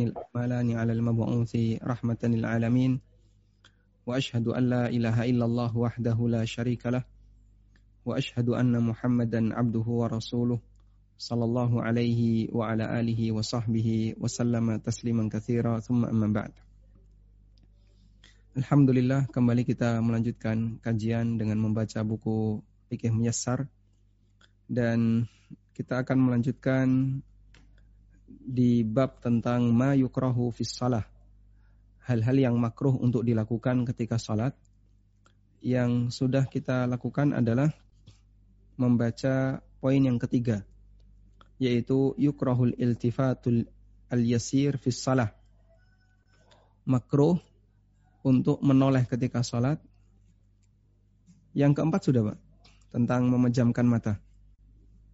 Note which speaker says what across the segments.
Speaker 1: الأكملان على المبعوث رحمة للعالمين وأشهد أن لا إله إلا الله وحده لا شريك له وأشهد أن محمدا عبده ورسوله صلى الله عليه وعلى آله وصحبه وسلم تسليما كثيرا ثم أما بعد الحمد لله kembali kita melanjutkan kajian dengan membaca buku Fikih Muyassar dan kita akan melanjutkan di bab tentang ma yukrahu fis salah. Hal-hal yang makruh untuk dilakukan ketika salat. Yang sudah kita lakukan adalah membaca poin yang ketiga yaitu yukrahul iltifatul al-yasir fis salah. Makruh untuk menoleh ketika sholat. Yang keempat sudah Pak, tentang memejamkan mata.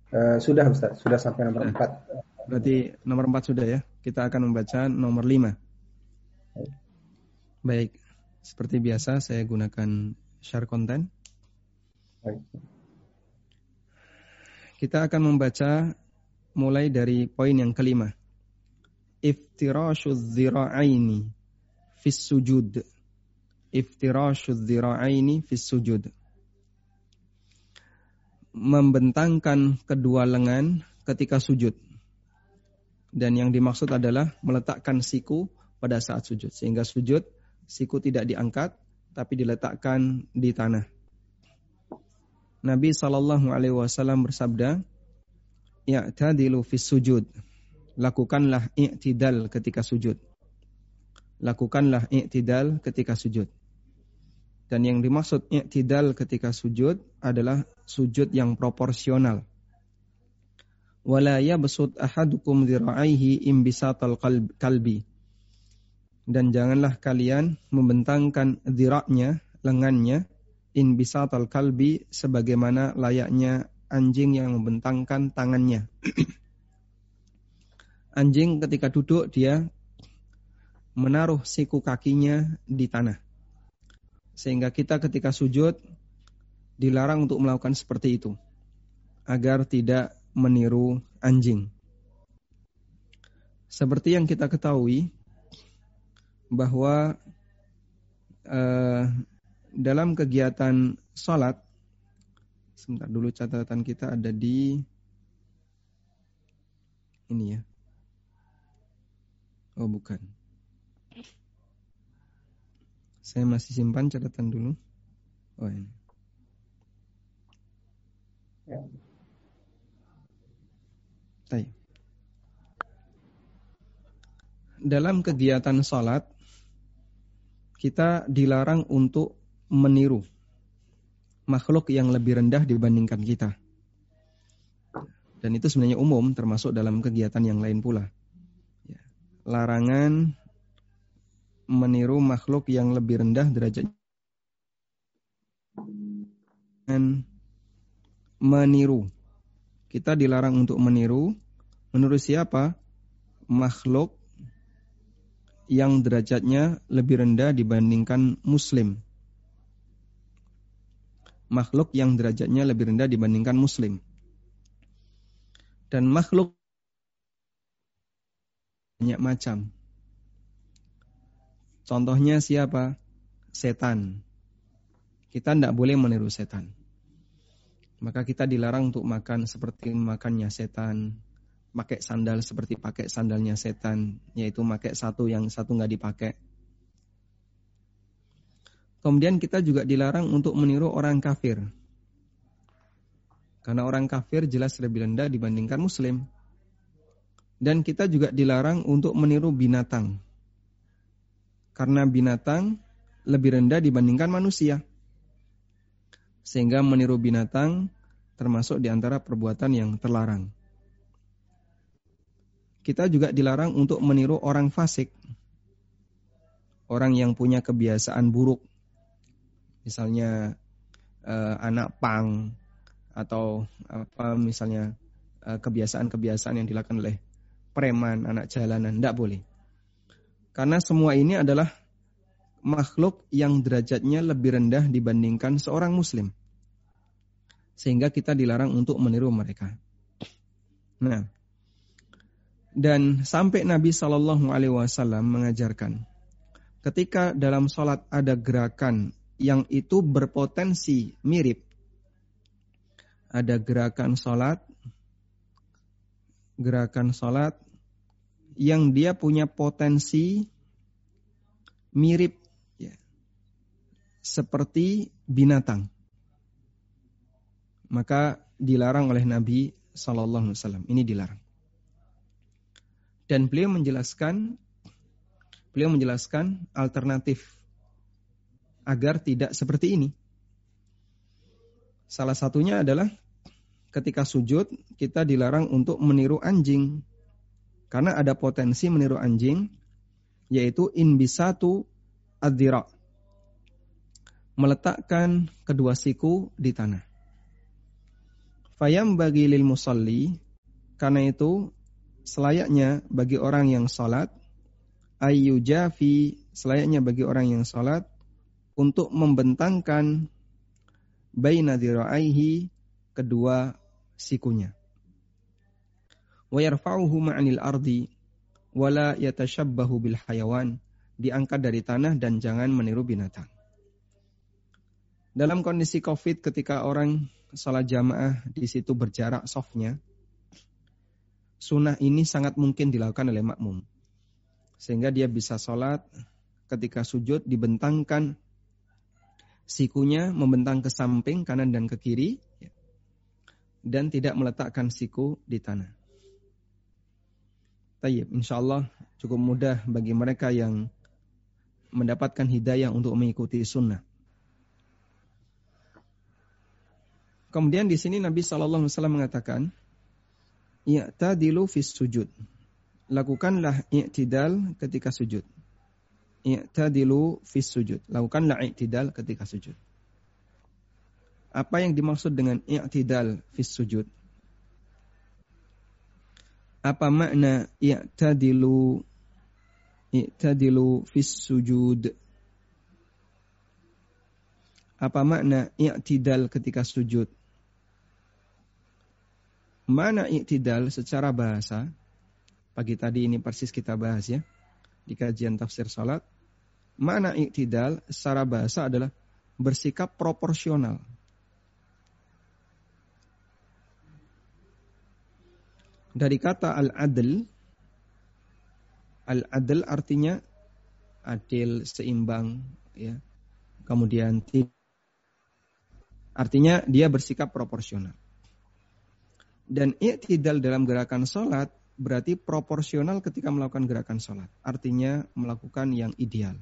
Speaker 2: Uh, sudah Ustaz, sudah sampai nomor nah, empat.
Speaker 1: Berarti nomor empat sudah ya. Kita akan membaca nomor lima. Baik, seperti biasa saya gunakan share konten. Kita akan membaca mulai dari poin yang kelima. Iftirashu dzira'aini fis sujud iftirashudz dzira'aini fis sujud. Membentangkan kedua lengan ketika sujud. Dan yang dimaksud adalah meletakkan siku pada saat sujud. Sehingga sujud, siku tidak diangkat, tapi diletakkan di tanah. Nabi Shallallahu Alaihi Wasallam bersabda, "I'tadilu fis sujud." Lakukanlah i'tidal ketika sujud. Lakukanlah i'tidal ketika sujud. Dan yang dimaksud i'tidal ketika sujud adalah sujud yang proporsional. Wala yabsut ahadukum dhira'aihi imbisatal kalbi. Dan janganlah kalian membentangkan dhiraknya, lengannya, imbisatal kalbi sebagaimana layaknya anjing yang membentangkan tangannya. anjing ketika duduk dia menaruh siku kakinya di tanah sehingga kita ketika sujud dilarang untuk melakukan seperti itu agar tidak meniru anjing. Seperti yang kita ketahui bahwa uh, dalam kegiatan sholat, sebentar dulu catatan kita ada di ini ya. Oh bukan. Saya masih simpan catatan dulu. Oh ini. Ya. Dalam kegiatan sholat, kita dilarang untuk meniru makhluk yang lebih rendah dibandingkan kita. Dan itu sebenarnya umum, termasuk dalam kegiatan yang lain pula. Ya. Larangan meniru makhluk yang lebih rendah derajatnya dan meniru. Kita dilarang untuk meniru. Menurut siapa? Makhluk yang derajatnya lebih rendah dibandingkan muslim. Makhluk yang derajatnya lebih rendah dibandingkan muslim. Dan makhluk banyak macam. Contohnya siapa? Setan. Kita tidak boleh meniru setan. Maka kita dilarang untuk makan seperti makannya setan. Pakai sandal seperti pakai sandalnya setan. Yaitu pakai satu yang satu nggak dipakai. Kemudian kita juga dilarang untuk meniru orang kafir. Karena orang kafir jelas lebih rendah dibandingkan muslim. Dan kita juga dilarang untuk meniru binatang karena binatang lebih rendah dibandingkan manusia. Sehingga meniru binatang termasuk di antara perbuatan yang terlarang. Kita juga dilarang untuk meniru orang fasik. Orang yang punya kebiasaan buruk. Misalnya eh, anak pang atau apa misalnya eh, kebiasaan-kebiasaan yang dilakukan oleh preman, anak jalanan, tidak boleh. Karena semua ini adalah makhluk yang derajatnya lebih rendah dibandingkan seorang muslim. Sehingga kita dilarang untuk meniru mereka. Nah, Dan sampai Nabi Shallallahu Alaihi Wasallam mengajarkan, ketika dalam sholat ada gerakan yang itu berpotensi mirip, ada gerakan sholat, gerakan sholat yang dia punya potensi mirip seperti binatang, maka dilarang oleh Nabi Shallallahu Alaihi Wasallam. Ini dilarang. Dan beliau menjelaskan beliau menjelaskan alternatif agar tidak seperti ini. Salah satunya adalah ketika sujud kita dilarang untuk meniru anjing. Karena ada potensi meniru anjing yaitu in bisatu adira. Meletakkan kedua siku di tanah. Fayam bagi lil musalli karena itu selayaknya bagi orang yang salat ayyujafi selayaknya bagi orang yang salat untuk membentangkan baina diraihi kedua sikunya wa yarfa'uhu ma'anil ardi wala yatashabbahu bil hayawan diangkat dari tanah dan jangan meniru binatang dalam kondisi Covid ketika orang salat jamaah di situ berjarak softnya sunnah ini sangat mungkin dilakukan oleh makmum. Sehingga dia bisa sholat ketika sujud dibentangkan sikunya membentang ke samping kanan dan ke kiri dan tidak meletakkan siku di tanah. Tayyib, insya Allah cukup mudah bagi mereka yang mendapatkan hidayah untuk mengikuti sunnah. Kemudian di sini Nabi Shallallahu Alaihi Wasallam mengatakan, i'tadilu fis sujud. Lakukanlah i'tidal ketika sujud. I'tadilu fis sujud. Lakukanlah i'tidal ketika sujud. Apa yang dimaksud dengan i'tidal fis sujud? Apa makna i'tadilu i'tadilu fis sujud? Apa makna i'tidal ketika sujud? Mana iktidal secara bahasa? Pagi tadi ini persis kita bahas ya. Di kajian tafsir salat. Mana iktidal secara bahasa adalah bersikap proporsional. Dari kata al-adl, al-adl artinya adil, seimbang, ya. Kemudian artinya dia bersikap proporsional. Dan i'tidal dalam gerakan sholat berarti proporsional ketika melakukan gerakan sholat. Artinya melakukan yang ideal.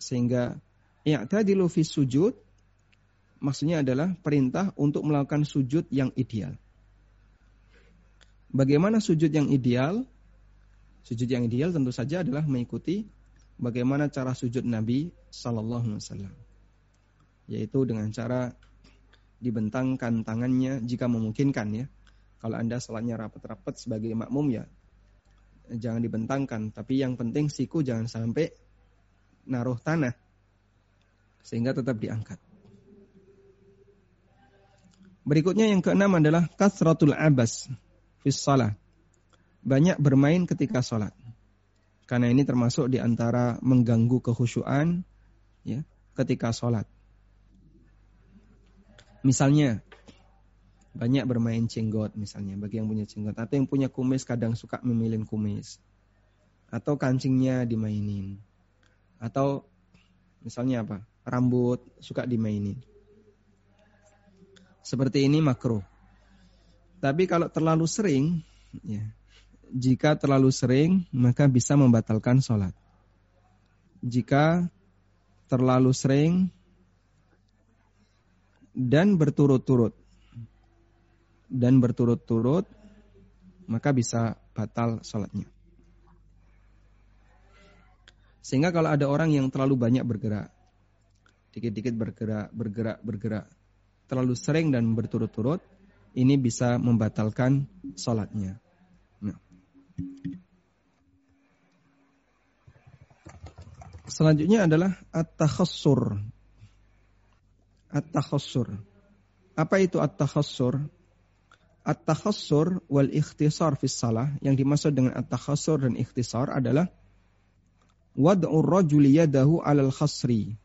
Speaker 1: Sehingga i'tadilu fi sujud maksudnya adalah perintah untuk melakukan sujud yang ideal. Bagaimana sujud yang ideal? Sujud yang ideal tentu saja adalah mengikuti bagaimana cara sujud Nabi Sallallahu Alaihi Wasallam, yaitu dengan cara dibentangkan tangannya jika memungkinkan ya. Kalau Anda sholatnya rapat-rapat sebagai makmum ya jangan dibentangkan. Tapi yang penting siku jangan sampai naruh tanah. Sehingga tetap diangkat. Berikutnya yang keenam adalah kasratul abas fis salah. Banyak bermain ketika sholat. Karena ini termasuk di antara mengganggu kehusuan ya, ketika sholat. Misalnya banyak bermain cenggot misalnya bagi yang punya cenggot. Atau yang punya kumis kadang suka memilih kumis. Atau kancingnya dimainin. Atau misalnya apa? Rambut suka dimainin. Seperti ini makro. Tapi kalau terlalu sering ya jika terlalu sering maka bisa membatalkan sholat. Jika terlalu sering dan berturut-turut dan berturut-turut maka bisa batal sholatnya. Sehingga kalau ada orang yang terlalu banyak bergerak, dikit-dikit bergerak, bergerak, bergerak, terlalu sering dan berturut-turut, ini bisa membatalkan sholatnya. Nah. Selanjutnya adalah at-takhassur At-takhassur. Apa itu at-takhassur? At-takhassur wal ikhtisar fi salah yang dimaksud dengan at-takhassur dan ikhtisar adalah wad'ur rajuli yadahu 'alal khasri.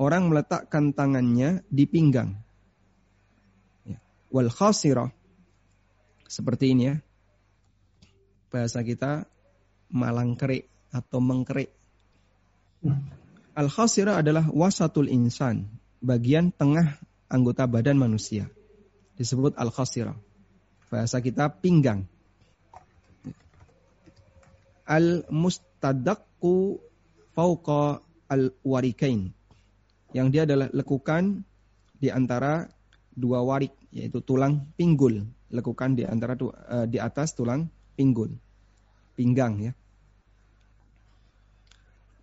Speaker 1: Orang meletakkan tangannya di pinggang. Ya. Wal khasirah seperti ini ya. Bahasa kita malang kerik atau mengkerik. Al khasirah adalah wasatul insan, bagian tengah anggota badan manusia. Disebut al khasirah bahasa kita pinggang. Al mustadakku fauqa al warikain. Yang dia adalah lekukan di antara dua warik yaitu tulang pinggul, lekukan di antara uh, di atas tulang pinggul. Pinggang ya.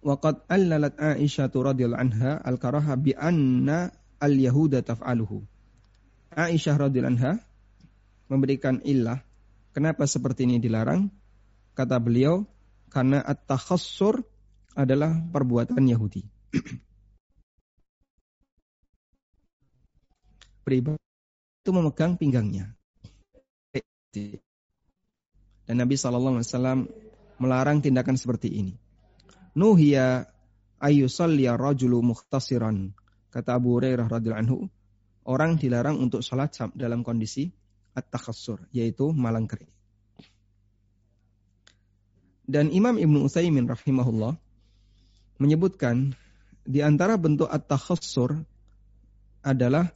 Speaker 1: Waqad allalat Aisyah radhiyallahu anha al-karaha bi anna al-yahuda taf'aluhu. Aisyah radhiyallahu anha memberikan illah kenapa seperti ini dilarang? Kata beliau, karena at-takhassur adalah perbuatan Yahudi. Pribadi itu memegang pinggangnya. Dan Nabi Shallallahu Alaihi Wasallam melarang tindakan seperti ini. Nuhiya ayusalliya rajulu mukhtasiran. Kata Abu Hurairah radhiyallahu anhu, orang dilarang untuk sholat dalam kondisi at-takhassur, yaitu malang kering. Dan Imam Ibnu Utsaimin rahimahullah menyebutkan di antara bentuk at-takhassur adalah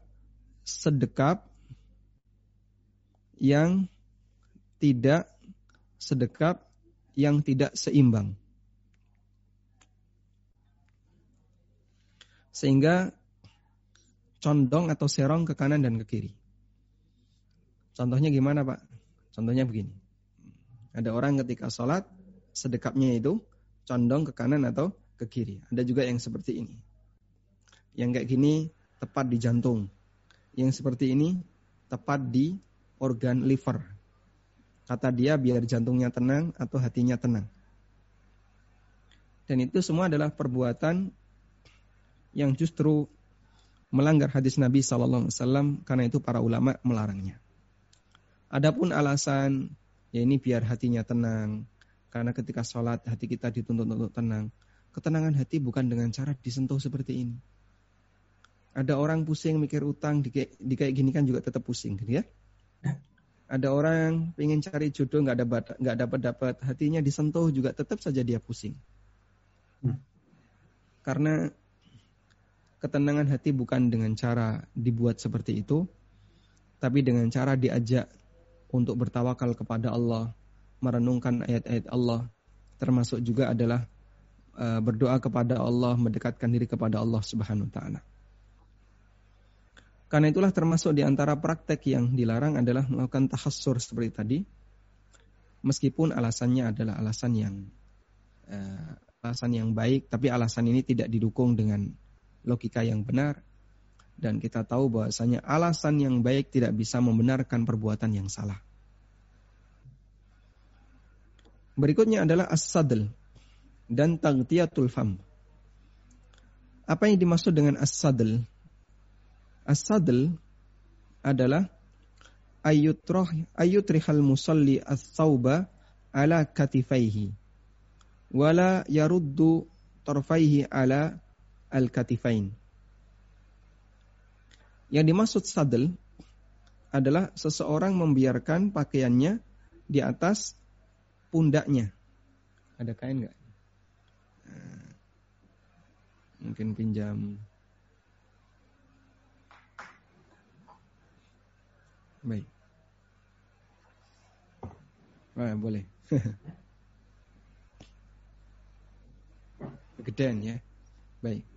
Speaker 1: sedekap yang tidak sedekap yang tidak seimbang. Sehingga condong atau serong ke kanan dan ke kiri. Contohnya gimana Pak? Contohnya begini. Ada orang ketika sholat, sedekapnya itu condong ke kanan atau ke kiri. Ada juga yang seperti ini. Yang kayak gini tepat di jantung. Yang seperti ini tepat di organ liver. Kata dia biar jantungnya tenang atau hatinya tenang. Dan itu semua adalah perbuatan yang justru melanggar hadis Nabi Sallallahu Alaihi Wasallam karena itu para ulama melarangnya. Adapun alasan ya ini biar hatinya tenang. Karena ketika sholat hati kita dituntut untuk tenang. Ketenangan hati bukan dengan cara disentuh seperti ini. Ada orang pusing mikir utang di, di kayak gini kan juga tetap pusing, gitu ya. Ada orang pengen cari jodoh nggak dapat nggak dapat dapat hatinya disentuh juga tetap saja dia pusing. Hmm. Karena ketenangan hati bukan dengan cara dibuat seperti itu, tapi dengan cara diajak untuk bertawakal kepada Allah, merenungkan ayat-ayat Allah, termasuk juga adalah uh, berdoa kepada Allah, mendekatkan diri kepada Allah Subhanahu wa taala. Karena itulah termasuk di antara praktek yang dilarang adalah melakukan tahassur seperti tadi. Meskipun alasannya adalah alasan yang uh, alasan yang baik, tapi alasan ini tidak didukung dengan logika yang benar dan kita tahu bahwasanya alasan yang baik tidak bisa membenarkan perbuatan yang salah. Berikutnya adalah as-sadl dan taghtiyatul fam. Apa yang dimaksud dengan as-sadl? As-sadl adalah ayutrah ayutrihal musalli as-sauba ala katifaihi wala yaruddu tarfaihi ala al-katifain yang dimaksud sadel adalah seseorang membiarkan pakaiannya di atas pundaknya. Ada kain nggak? Nah, mungkin pinjam. Baik. Wah, boleh. Kegedean ya. Baik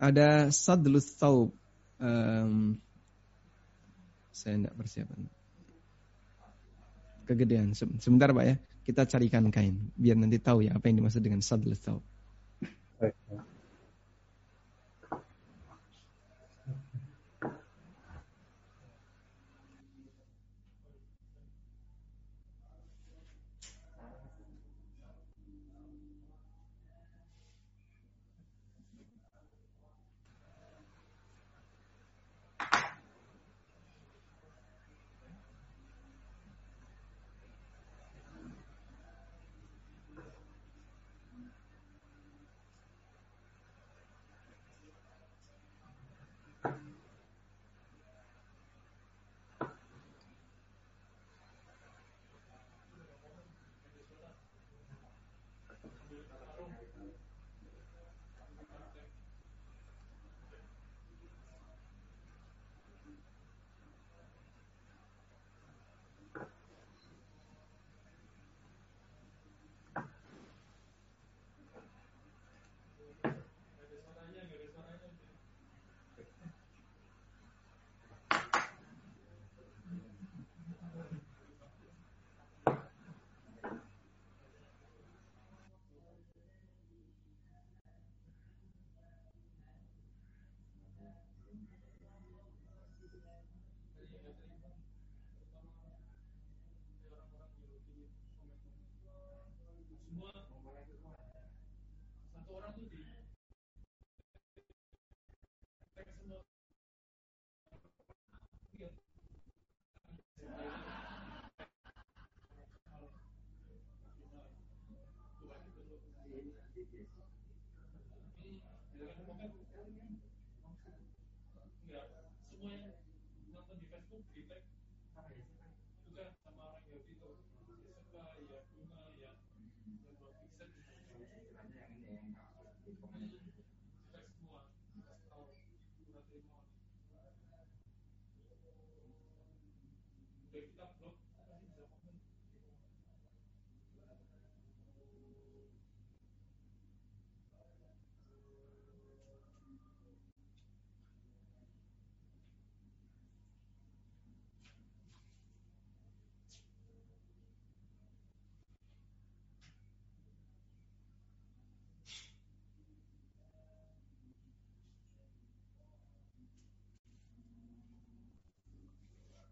Speaker 1: ada sadlus thawb. Um, saya tidak persiapan. Kegedean. Sebentar Pak ya. Kita carikan kain. Biar nanti tahu ya apa yang dimaksud dengan sadlus thawb. Satu orang tuh di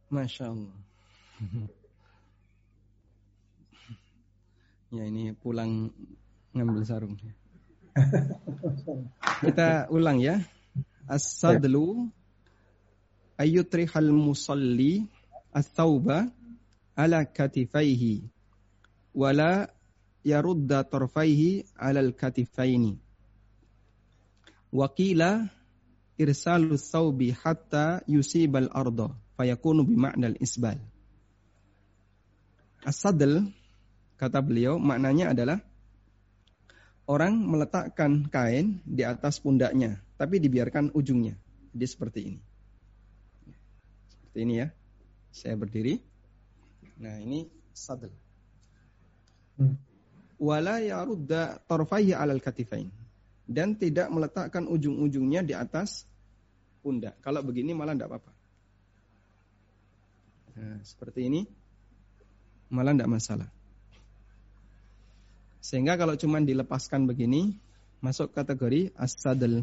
Speaker 1: Masya Allah. Ya ini pulang ngambil sarung. Kita ulang ya. As-sadlu ayyutrihal musalli as-thawba ala katifaihi wala yarudda tarfaihi ala al-katifaini. Wakila irsalu thawbi hatta yusibal arda fayakunu bima'nal isbal. As-sadl kata beliau maknanya adalah orang meletakkan kain di atas pundaknya tapi dibiarkan ujungnya. Jadi seperti ini. Seperti ini ya. Saya berdiri. Nah, ini sadl. Hmm. Wala yarudda tarfaihi alal katifain. Dan tidak meletakkan ujung-ujungnya di atas pundak. Kalau begini malah tidak apa-apa. Nah, seperti ini malah tidak masalah. Sehingga kalau cuma dilepaskan begini masuk kategori as-sadl.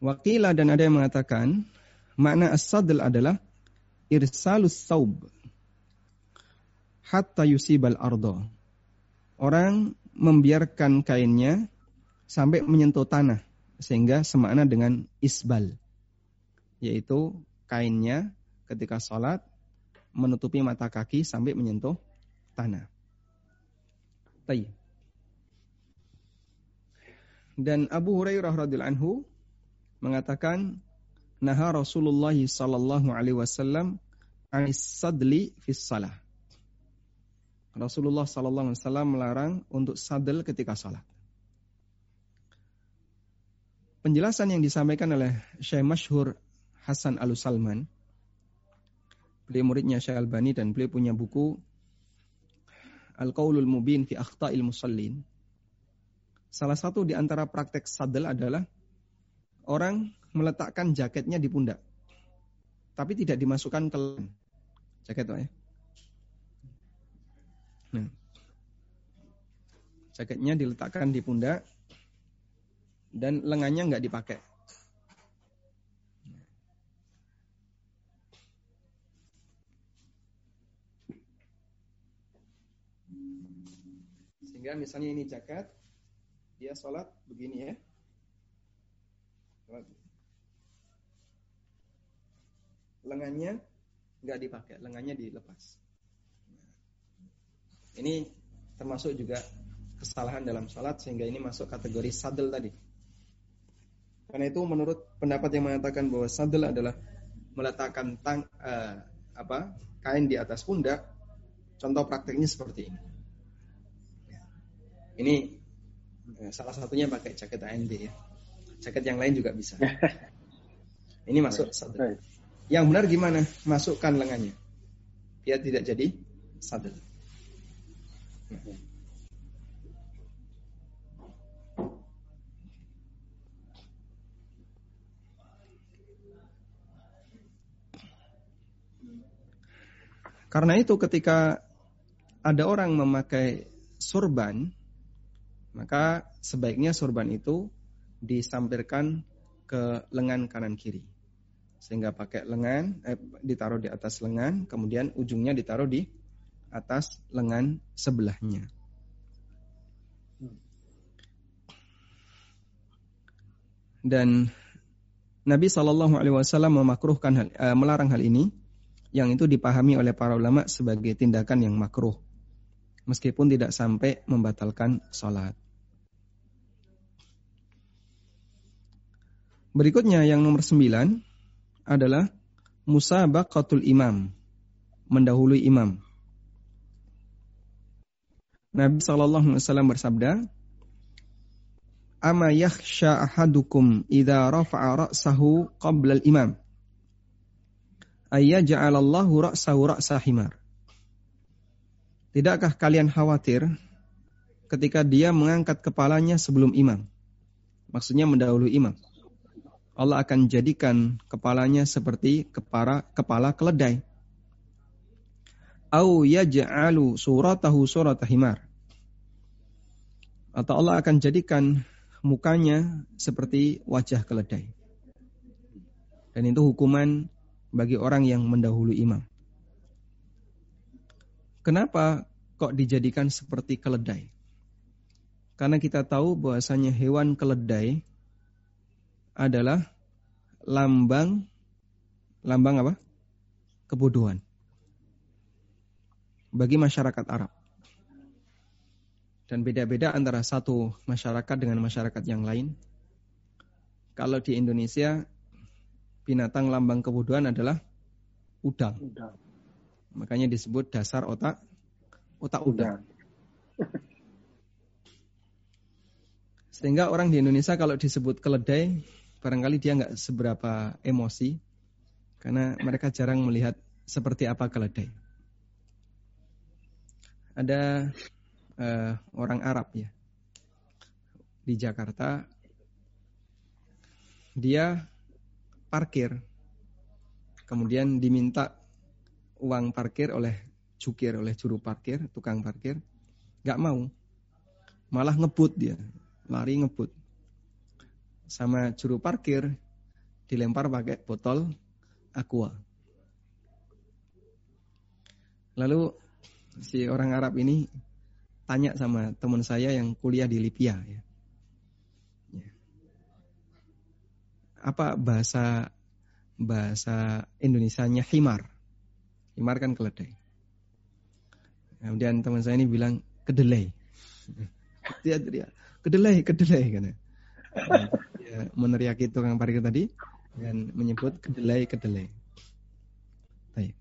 Speaker 1: Wakila dan ada yang mengatakan makna as-sadl adalah irsalus saub hatta yusibal ardo. Orang membiarkan kainnya sampai menyentuh tanah sehingga semakna dengan isbal yaitu kainnya ketika sholat menutupi mata kaki sampai menyentuh tanah. Tayyib. Dan Abu Hurairah radhiyallahu anhu mengatakan naha Rasulullah sallallahu alaihi wasallam anis sadli fis salah. Rasulullah sallallahu alaihi wasallam melarang untuk sadel ketika salat. Penjelasan yang disampaikan oleh Syekh Masyhur Hasan Al Salman. Beliau muridnya Syekh Albani dan beliau punya buku Al-Qaulul Mubin fi Akhta'il Musallin. Salah satu di antara praktek sadel adalah orang meletakkan jaketnya di pundak. Tapi tidak dimasukkan ke lengan. Jaket ya. Nah. Jaketnya diletakkan di pundak dan lengannya nggak dipakai. Sehingga misalnya ini jaket, dia sholat begini ya. Lengannya nggak dipakai, lengannya dilepas. Ini termasuk juga kesalahan dalam sholat sehingga ini masuk kategori sadel tadi. Karena itu menurut pendapat yang mengatakan bahwa sadel adalah meletakkan tang uh, apa kain di atas pundak. Contoh prakteknya seperti ini. Ini eh, salah satunya pakai jaket ANB ya. Jaket yang lain juga bisa. Ini masuk satu. Yang benar gimana? Masukkan lengannya. Biar tidak jadi satu. Karena itu ketika ada orang memakai sorban maka sebaiknya sorban itu disampirkan ke lengan kanan kiri. Sehingga pakai lengan, eh, ditaruh di atas lengan, kemudian ujungnya ditaruh di atas lengan sebelahnya. Dan Nabi Shallallahu Alaihi Wasallam memakruhkan hal, uh, melarang hal ini, yang itu dipahami oleh para ulama sebagai tindakan yang makruh, meskipun tidak sampai membatalkan sholat. Berikutnya yang nomor sembilan adalah musabaqatul imam, mendahului imam. Nabi Shallallahu Alaihi Wasallam bersabda, ama yakhsha ahadukum idza rafa'a ra'sahu qabla al-imam ayya ja'alallahu ra'sahu ra'sa himar Tidakkah kalian khawatir ketika dia mengangkat kepalanya sebelum imam? Maksudnya mendahului imam. Allah akan jadikan kepalanya seperti kepala kepala keledai. Au yaj'alu suratahu surata himar. Atau Allah akan jadikan mukanya seperti wajah keledai. Dan itu hukuman bagi orang yang mendahului imam. Kenapa kok dijadikan seperti keledai? Karena kita tahu bahwasanya hewan keledai adalah lambang lambang apa? Kebodohan bagi masyarakat Arab dan beda-beda antara satu masyarakat dengan masyarakat yang lain. Kalau di Indonesia binatang lambang kebodohan adalah udang. udang. Makanya disebut dasar otak otak udang. Sehingga orang di Indonesia kalau disebut keledai, barangkali dia nggak seberapa emosi karena mereka jarang melihat seperti apa keledai. Ada uh, orang Arab ya di Jakarta. Dia parkir kemudian diminta uang parkir oleh jukir oleh juru parkir tukang parkir. Nggak mau malah ngebut dia lari ngebut sama juru parkir dilempar pakai botol aqua lalu si orang Arab ini tanya sama teman saya yang kuliah di Libya ya. ya. Apa bahasa bahasa Indonesianya himar? Himar kan keledai. Kemudian teman saya ini bilang kedelai. Dia teriak, kedelai, kedelai kan. Dia meneriaki tukang parkir tadi dan menyebut kedelai, kedelai. Baik.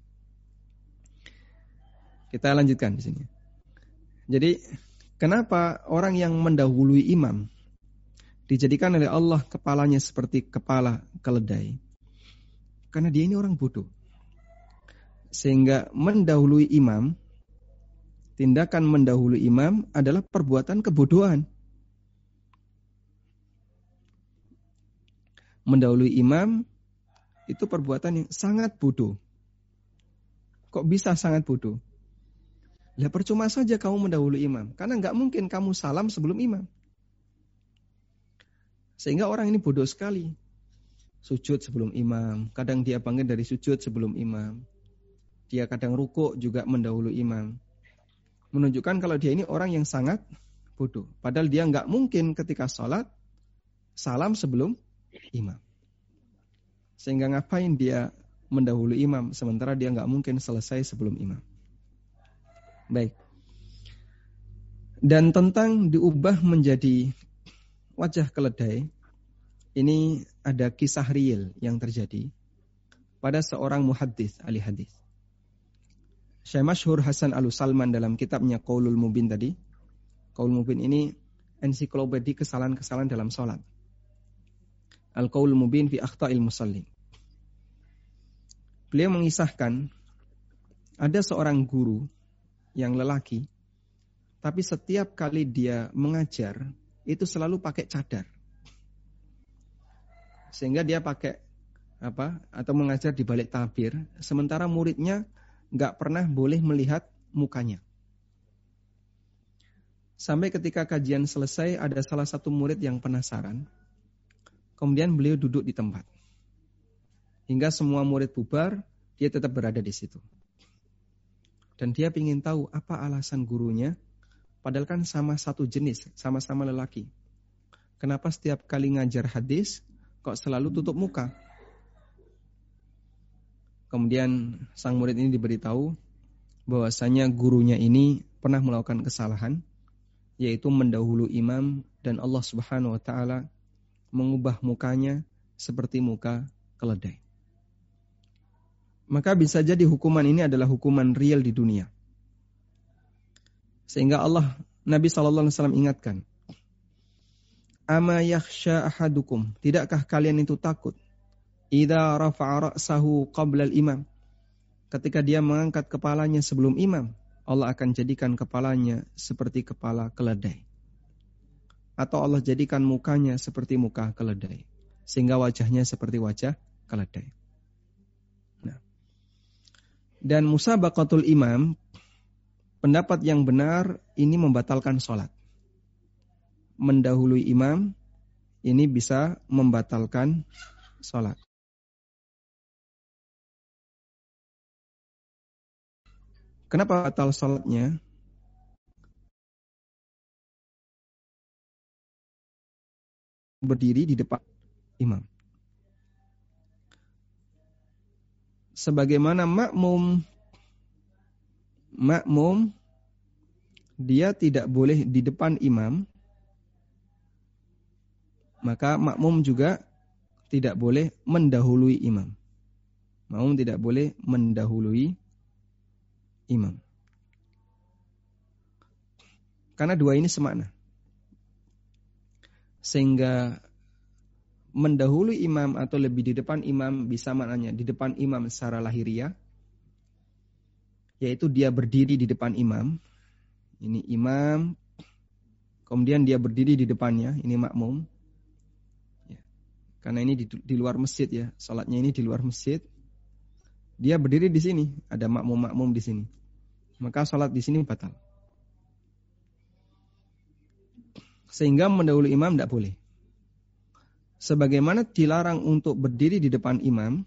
Speaker 1: Kita lanjutkan di sini. Jadi kenapa orang yang mendahului imam dijadikan oleh Allah kepalanya seperti kepala keledai? Karena dia ini orang bodoh. Sehingga mendahului imam, tindakan mendahului imam adalah perbuatan kebodohan. Mendahului imam itu perbuatan yang sangat bodoh. Kok bisa sangat bodoh? Lah percuma saja kamu mendahului imam. Karena nggak mungkin kamu salam sebelum imam. Sehingga orang ini bodoh sekali. Sujud sebelum imam. Kadang dia bangun dari sujud sebelum imam. Dia kadang rukuk juga mendahului imam. Menunjukkan kalau dia ini orang yang sangat bodoh. Padahal dia nggak mungkin ketika sholat salam sebelum imam. Sehingga ngapain dia mendahului imam sementara dia nggak mungkin selesai sebelum imam. Baik. Dan tentang diubah menjadi wajah keledai, ini ada kisah real yang terjadi pada seorang muhaddis ahli hadis. Syekh Masyhur Hasan Al Salman dalam kitabnya Qaulul Mubin tadi. Qaulul Mubin ini ensiklopedi kesalahan-kesalahan dalam sholat. Al Qaulul Mubin fi akhta'il musalli. Beliau mengisahkan ada seorang guru yang lelaki, tapi setiap kali dia mengajar itu selalu pakai cadar. Sehingga dia pakai apa atau mengajar di balik tabir, sementara muridnya nggak pernah boleh melihat mukanya. Sampai ketika kajian selesai ada salah satu murid yang penasaran. Kemudian beliau duduk di tempat. Hingga semua murid bubar, dia tetap berada di situ. Dan dia ingin tahu apa alasan gurunya, padahal kan sama satu jenis, sama-sama lelaki. Kenapa setiap kali ngajar hadis, kok selalu tutup muka? Kemudian sang murid ini diberitahu bahwasanya gurunya ini pernah melakukan kesalahan yaitu mendahului imam dan Allah Subhanahu wa taala mengubah mukanya seperti muka keledai. Maka bisa jadi hukuman ini adalah hukuman real di dunia. Sehingga Allah Nabi sallallahu alaihi wasallam ingatkan, "Ama yakhsha ahadukum?" Tidakkah kalian itu takut Ida rafa'a ra'sahu qabla imam Ketika dia mengangkat kepalanya sebelum imam, Allah akan jadikan kepalanya seperti kepala keledai. Atau Allah jadikan mukanya seperti muka keledai. Sehingga wajahnya seperti wajah keledai. Nah. Dan musabaqatul imam, pendapat yang benar ini membatalkan sholat. Mendahului imam, ini bisa membatalkan sholat. Kenapa batal sholatnya? Berdiri di depan imam. Sebagaimana makmum makmum dia tidak boleh di depan imam, maka makmum juga tidak boleh mendahului imam. Makmum tidak boleh mendahului imam. Karena dua ini semakna. Sehingga mendahului imam atau lebih di depan imam bisa maknanya di depan imam secara lahiriah yaitu dia berdiri di depan imam ini imam kemudian dia berdiri di depannya ini makmum ya. karena ini di, di luar masjid ya salatnya ini di luar masjid dia berdiri di sini, ada makmum-makmum di sini. Maka sholat di sini batal. Sehingga mendahului imam tidak boleh. Sebagaimana dilarang untuk berdiri di depan imam,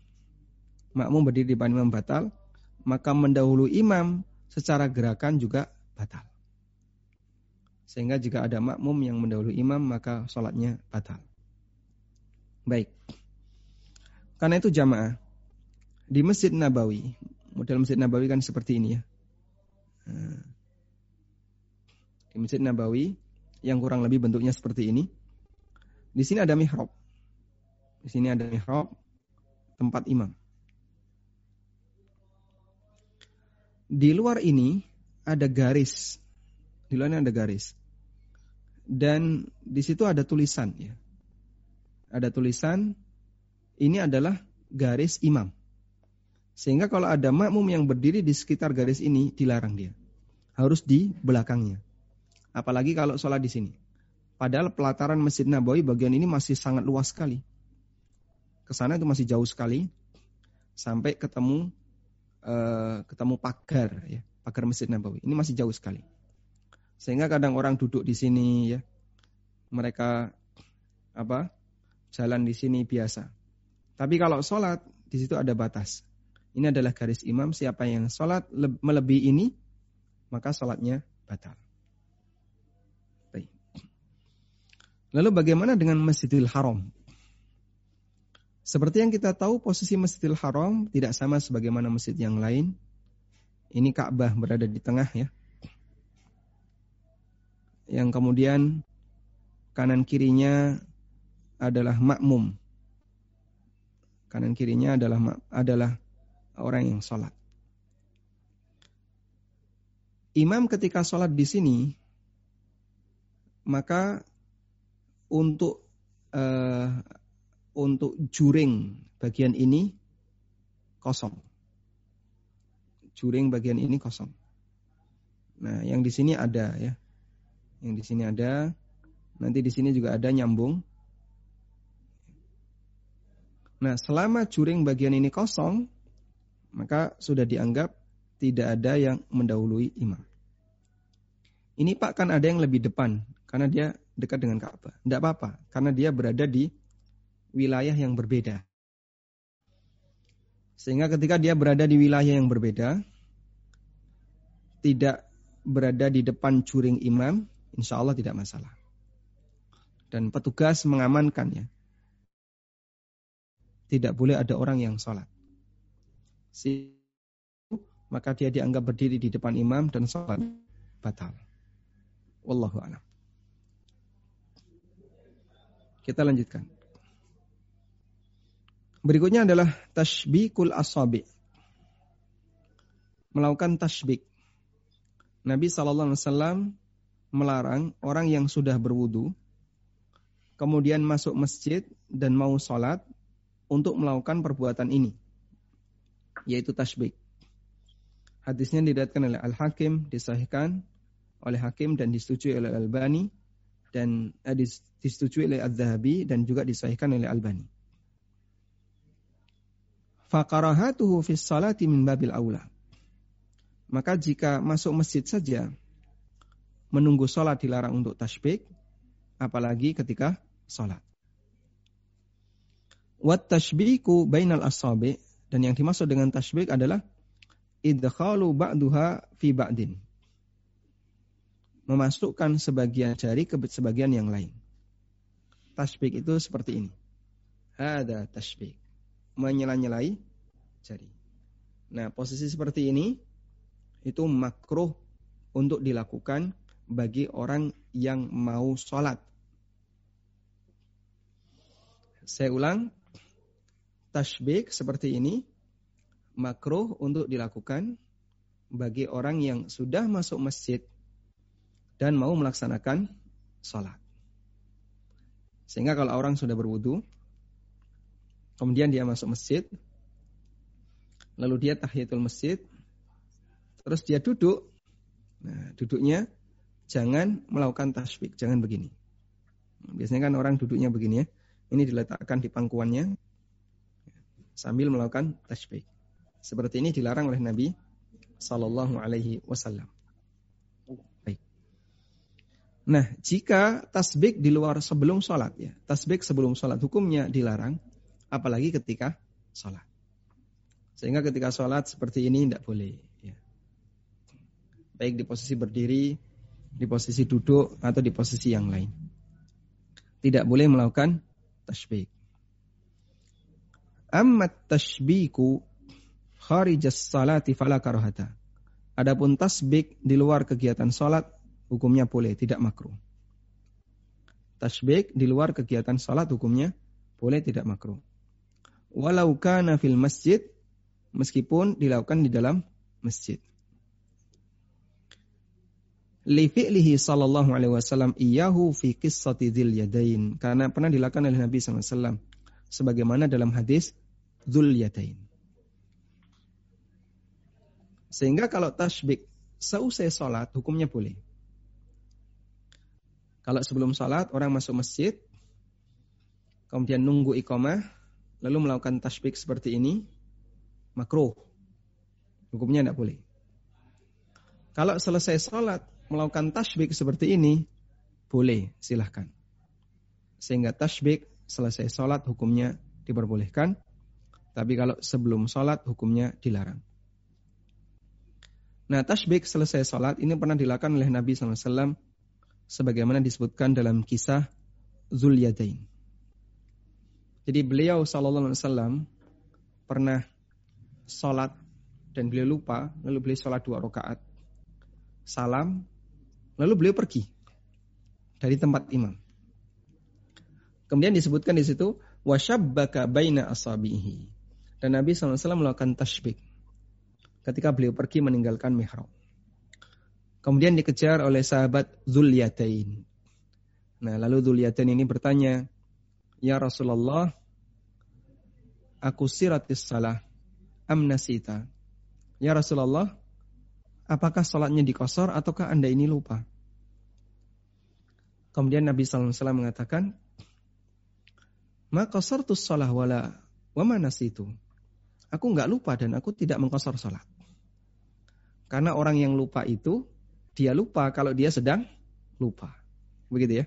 Speaker 1: makmum berdiri di depan imam batal, maka mendahului imam secara gerakan juga batal. Sehingga jika ada makmum yang mendahului imam, maka sholatnya batal. Baik. Karena itu jamaah di Masjid Nabawi. Model Masjid Nabawi kan seperti ini ya. Di Masjid Nabawi yang kurang lebih bentuknya seperti ini. Di sini ada mihrab. Di sini ada mihrab tempat imam. Di luar ini ada garis. Di luar ini ada garis. Dan di situ ada tulisan ya. Ada tulisan ini adalah garis imam. Sehingga kalau ada makmum yang berdiri di sekitar garis ini dilarang dia. Harus di belakangnya. Apalagi kalau sholat di sini. Padahal pelataran Masjid Nabawi bagian ini masih sangat luas sekali. Ke sana itu masih jauh sekali sampai ketemu uh, ketemu pagar ya, pagar Masjid Nabawi. Ini masih jauh sekali. Sehingga kadang orang duduk di sini ya. Mereka apa? Jalan di sini biasa. Tapi kalau sholat di situ ada batas. Ini adalah garis imam. Siapa yang sholat melebihi ini, maka sholatnya batal. Lalu bagaimana dengan Masjidil Haram? Seperti yang kita tahu, posisi Masjidil Haram tidak sama sebagaimana masjid yang lain. Ini Ka'bah berada di tengah ya. Yang kemudian kanan kirinya adalah makmum. Kanan kirinya adalah adalah orang yang sholat. Imam ketika sholat di sini, maka untuk uh, untuk juring bagian ini kosong. Juring bagian ini kosong. Nah, yang di sini ada ya. Yang di sini ada. Nanti di sini juga ada nyambung. Nah, selama juring bagian ini kosong, maka sudah dianggap tidak ada yang mendahului imam. Ini Pak kan ada yang lebih depan karena dia dekat dengan Ka'bah. Tidak apa-apa karena dia berada di wilayah yang berbeda. Sehingga ketika dia berada di wilayah yang berbeda, tidak berada di depan juring imam, insya Allah tidak masalah. Dan petugas mengamankannya. Tidak boleh ada orang yang sholat. Si maka dia dianggap berdiri di depan imam dan sholat batal. Wallahu a'lam. Kita lanjutkan. Berikutnya adalah tashbikul asabi. Melakukan tashbik. Nabi SAW melarang orang yang sudah berwudu, kemudian masuk masjid dan mau sholat untuk melakukan perbuatan ini, yaitu tashbik. Hadisnya diriwayatkan oleh Al-Hakim, disahihkan oleh Hakim dan disetujui oleh Al-Albani dan eh, disetujui oleh Al-Zahabi dan juga disahihkan oleh Al-Albani. Faqarahatuhu fis salati min babil aula. Maka jika masuk masjid saja menunggu sholat dilarang untuk tasbih, apalagi ketika sholat. Wat tashbiku bainal asabi dan yang dimaksud dengan tasbih adalah idkhalu ba'duha fi ba'din. Memasukkan sebagian jari ke sebagian yang lain. Tasbih itu seperti ini. Ada tasbih. Menyela-nyelai jari. Nah, posisi seperti ini itu makruh untuk dilakukan bagi orang yang mau sholat. Saya ulang, tasbih seperti ini makruh untuk dilakukan bagi orang yang sudah masuk masjid dan mau melaksanakan sholat. Sehingga kalau orang sudah berwudu, kemudian dia masuk masjid, lalu dia tahiyatul masjid, terus dia duduk, nah duduknya jangan melakukan tasbih, jangan begini. Biasanya kan orang duduknya begini ya, ini diletakkan di pangkuannya sambil melakukan tasbih. Seperti ini dilarang oleh Nabi Sallallahu Alaihi Wasallam. Nah, jika tasbih di luar sebelum sholat ya, tasbih sebelum sholat hukumnya dilarang, apalagi ketika sholat. Sehingga ketika sholat seperti ini tidak boleh. Ya. Baik di posisi berdiri, di posisi duduk, atau di posisi yang lain. Tidak boleh melakukan tasbih. Amma tashbiku kharijas salati fala karahata. Adapun tasbih di luar kegiatan salat hukumnya boleh, tidak makruh. Tasbih di luar kegiatan salat hukumnya boleh, tidak makruh. Walau kana fil masjid meskipun dilakukan di dalam masjid. Li fi'lihi sallallahu alaihi wasallam iyahu fi qissati dzil yadain karena pernah dilakukan oleh Nabi SAW sebagaimana dalam hadis dzul yadain. Sehingga kalau tasbih seusai sholat, hukumnya boleh. Kalau sebelum sholat, orang masuk masjid, kemudian nunggu iqamah, lalu melakukan tasbih seperti ini, makruh. Hukumnya tidak boleh. Kalau selesai sholat, melakukan tasbih seperti ini, boleh, silahkan. Sehingga tasbih selesai sholat hukumnya diperbolehkan. Tapi kalau sebelum sholat hukumnya dilarang. Nah, tasbih selesai salat ini pernah dilakukan oleh Nabi SAW sebagaimana disebutkan dalam kisah Zulyadain. Jadi beliau SAW pernah salat dan beliau lupa, lalu beliau salat dua rakaat, salam, lalu beliau pergi dari tempat imam. Kemudian disebutkan di situ wasyabbaka baina asabihi. Dan Nabi SAW melakukan tasbih ketika beliau pergi meninggalkan mihrab. Kemudian dikejar oleh sahabat Zulyatain. Nah, lalu Zulyatain ini bertanya, "Ya Rasulullah, aku siratis salah amnasita." Ya Rasulullah, apakah salatnya dikosor ataukah Anda ini lupa? Kemudian Nabi SAW mengatakan, Ma qasartus salah wala wa manasitu. Aku nggak lupa dan aku tidak mengkosor salat. Karena orang yang lupa itu, dia lupa kalau dia sedang lupa. Begitu ya.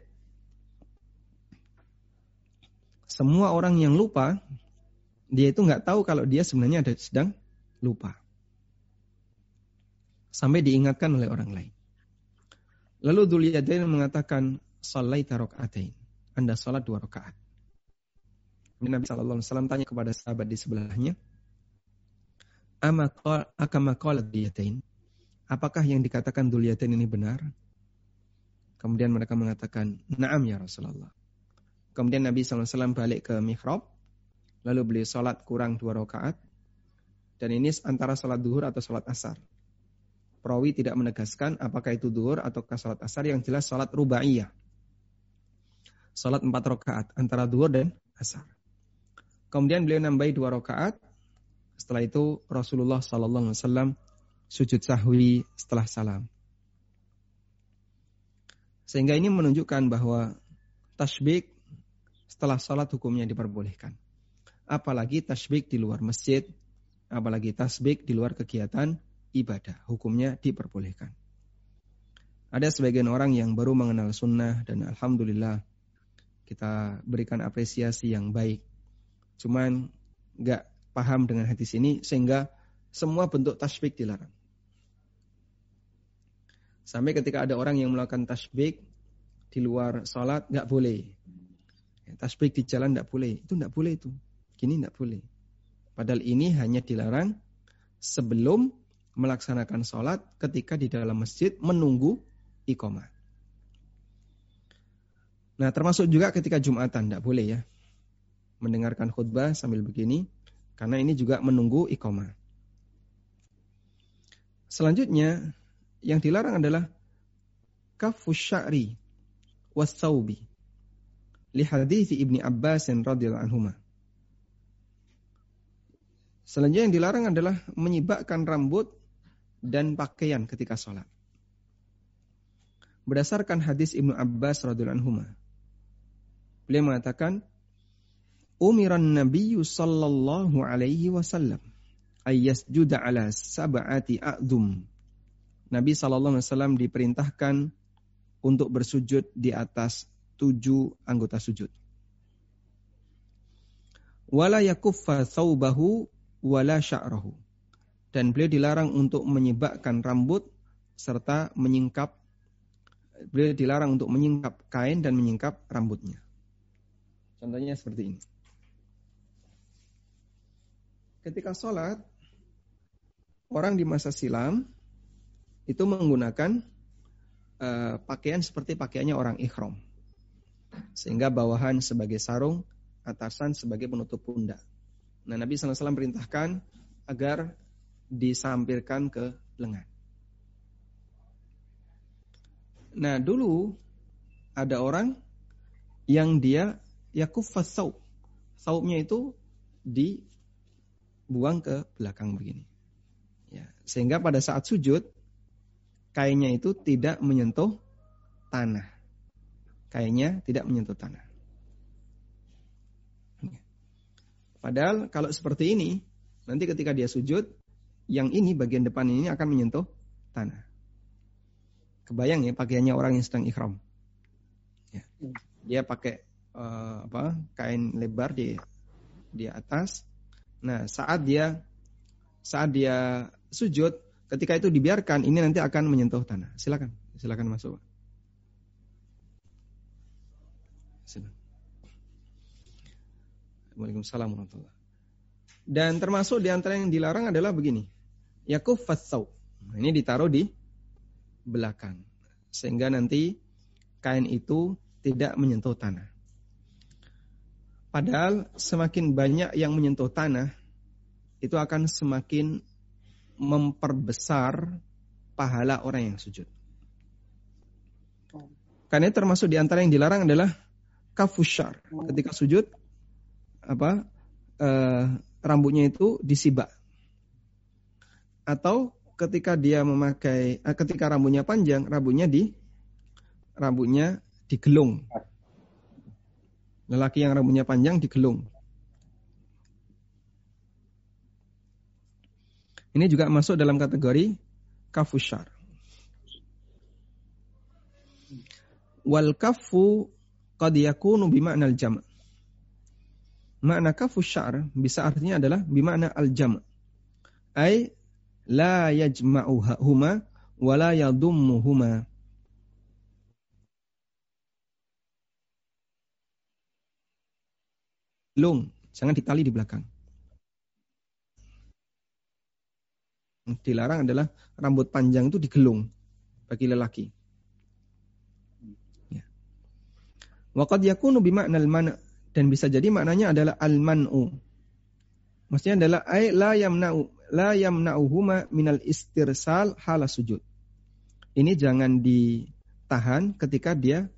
Speaker 1: Semua orang yang lupa, dia itu nggak tahu kalau dia sebenarnya ada sedang lupa. sampai diingatkan oleh orang lain. Lalu Dzuliyadain mengatakan, "Shallaita raka'atain." Anda salat dua rakaat. Nabi sallallahu alaihi wasallam tanya kepada sahabat di sebelahnya, "Ama akama qala Dzuliyadain?" Apakah yang dikatakan Dzuliyadain ini benar? Kemudian mereka mengatakan, "Na'am ya Rasulullah." Kemudian Nabi SAW balik ke mihrab, lalu beliau salat kurang dua rakaat, dan ini antara salat duhur atau salat asar. Perawi tidak menegaskan apakah itu duhur atau salat asar yang jelas salat rubaiyah. Salat empat rakaat antara duhur dan asar. Kemudian beliau nambahi dua rakaat. Setelah itu Rasulullah Sallallahu Alaihi Wasallam sujud sahwi setelah salam. Sehingga ini menunjukkan bahwa tasbih setelah salat hukumnya diperbolehkan. Apalagi tasbih di luar masjid, apalagi tasbih di luar kegiatan ibadah, hukumnya diperbolehkan. Ada sebagian orang yang baru mengenal sunnah dan alhamdulillah kita berikan apresiasi yang baik. Cuman nggak paham dengan hadis ini sehingga semua bentuk tasbih dilarang. Sampai ketika ada orang yang melakukan tasbih di luar sholat nggak boleh. Tasbih di jalan nggak boleh. Itu nggak boleh itu. Gini nggak boleh. Padahal ini hanya dilarang sebelum melaksanakan sholat ketika di dalam masjid menunggu iqomah. Nah termasuk juga ketika Jumatan, tidak boleh ya. Mendengarkan khutbah sambil begini, karena ini juga menunggu iqomah. Selanjutnya, yang dilarang adalah kafus sya'ri wasaubi. Li hadithi Ibni Abbas radhiyallahu anhuma. Selanjutnya yang dilarang adalah menyibakkan rambut dan pakaian ketika sholat. Berdasarkan hadis Ibnu Abbas radhiyallahu anhu, beliau mengatakan, Umiran Nabi sallallahu alaihi wasallam ayyasjuda ala sab'ati a'dum. Nabi sallallahu alaihi wasallam diperintahkan untuk bersujud di atas tujuh anggota sujud. Wala yakuffa thawbahu wala sya'rahu dan beliau dilarang untuk menyibakkan rambut serta menyingkap beliau dilarang untuk menyingkap kain dan menyingkap rambutnya. Contohnya seperti ini. Ketika sholat, orang di masa silam itu menggunakan uh, pakaian seperti pakaiannya orang ikhram. Sehingga bawahan sebagai sarung, atasan sebagai penutup pundak. Nah Nabi SAW perintahkan agar disampirkan ke lengan. Nah, dulu ada orang yang dia yakuffas saub. Saubnya itu dibuang ke belakang begini. Ya, sehingga pada saat sujud kainnya itu tidak menyentuh tanah. Kainnya tidak menyentuh tanah. Padahal kalau seperti ini, nanti ketika dia sujud, yang ini bagian depan ini akan menyentuh tanah. Kebayang ya pakaiannya orang yang sedang ikhram. Ya. Dia pakai uh, apa kain lebar di di atas. Nah saat dia saat dia sujud, ketika itu dibiarkan, ini nanti akan menyentuh tanah. Silakan, silakan masuk. Waalaikumsalam warahmatullahi Dan termasuk di antara yang dilarang adalah begini yakuffas saw. Nah, ini ditaruh di belakang. Sehingga nanti kain itu tidak menyentuh tanah. Padahal semakin banyak yang menyentuh tanah, itu akan semakin memperbesar pahala orang yang sujud. Karena termasuk di antara yang dilarang adalah kafushar. Ketika sujud, apa eh, rambutnya itu disibak atau ketika dia memakai eh, ketika rambutnya panjang, rambutnya di rambutnya digelung. Lelaki yang rambutnya panjang digelung. Ini juga masuk dalam kategori kafushar. Wal kafu qad yakunu bima'na al-jam'. Makna kafushar bisa artinya adalah bima'na al-jam'. Ai la yajma'uhuma wa la yadummuhuma. Lung, jangan ditali di belakang. Dilarang adalah rambut panjang itu digelung bagi lelaki. Ya. Waqad yakunu bima'nal man' dan bisa jadi maknanya adalah al-man'u. Maksudnya adalah ay la yamna'u la yamna'uhuma minal istirsal hala sujud. Ini jangan ditahan ketika dia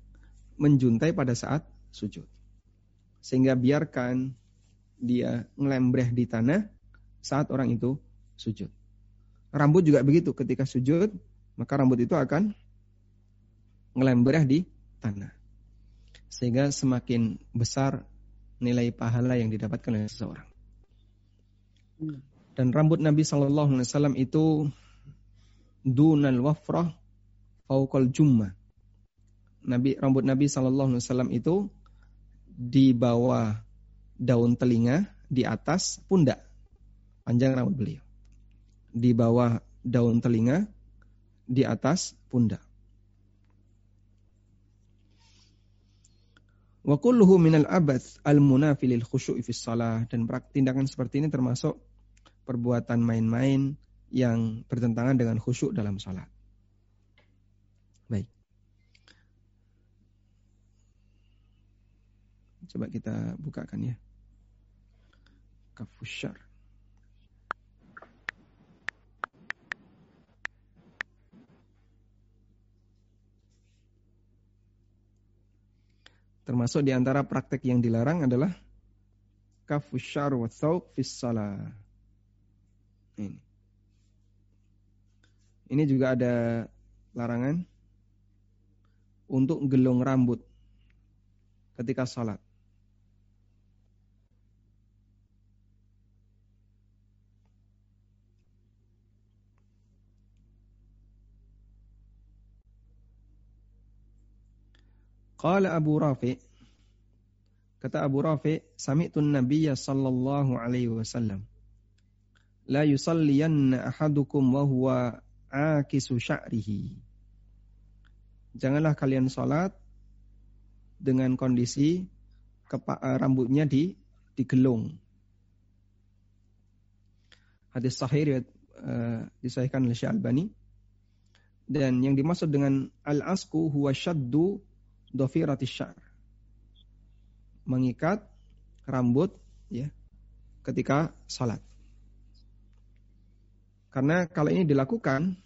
Speaker 1: menjuntai pada saat sujud. Sehingga biarkan dia ngelembreh di tanah saat orang itu sujud. Rambut juga begitu, ketika sujud, maka rambut itu akan ngelembreh di tanah. Sehingga semakin besar nilai pahala yang didapatkan oleh seseorang. Dan rambut Nabi Shallallahu Alaihi Wasallam itu dunal wafrah faukal jumma. Nabi rambut Nabi Shallallahu Alaihi Wasallam itu di bawah daun telinga, di atas pundak. Panjang rambut beliau di bawah daun telinga, di atas pundak. Wa kulluhu minal abath al-munafilil khusyu'i fi salah dan tindakan seperti ini termasuk perbuatan main-main yang bertentangan dengan khusyuk dalam salat. Baik. Coba kita bukakan ya. Kafusyar. Termasuk di antara praktek yang dilarang adalah kafusyar wa fis Ini. Ini juga ada larangan untuk gelung rambut ketika salat. Qala Abu Rafi Kata Abu Rafi, sami'tun nabiyya sallallahu alaihi wasallam. La yusalliyanna ahadukum wa huwa akisu sya'rihi. Janganlah kalian salat dengan kondisi uh, rambutnya di digelung. Hadis sahih uh, disahihkan oleh Syekh Albani. Dan yang dimaksud dengan al-asku huwa syaddu dhafirati syar. Mengikat rambut ya ketika salat. Karena kalau ini dilakukan,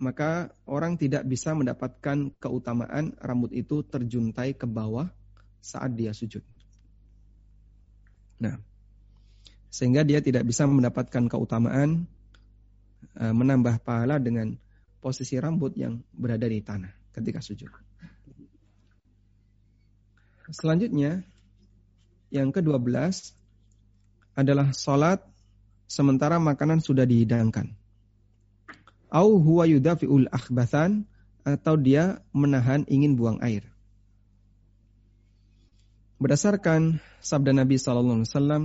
Speaker 1: maka orang tidak bisa mendapatkan keutamaan rambut itu terjuntai ke bawah saat dia sujud. Nah, sehingga dia tidak bisa mendapatkan keutamaan e, menambah pahala dengan posisi rambut yang berada di tanah ketika sujud. Selanjutnya, yang ke-12 adalah salat sementara makanan sudah dihidangkan. Au huwa yudafi'ul akhbathan atau dia menahan ingin buang air. Berdasarkan sabda Nabi sallallahu alaihi wasallam,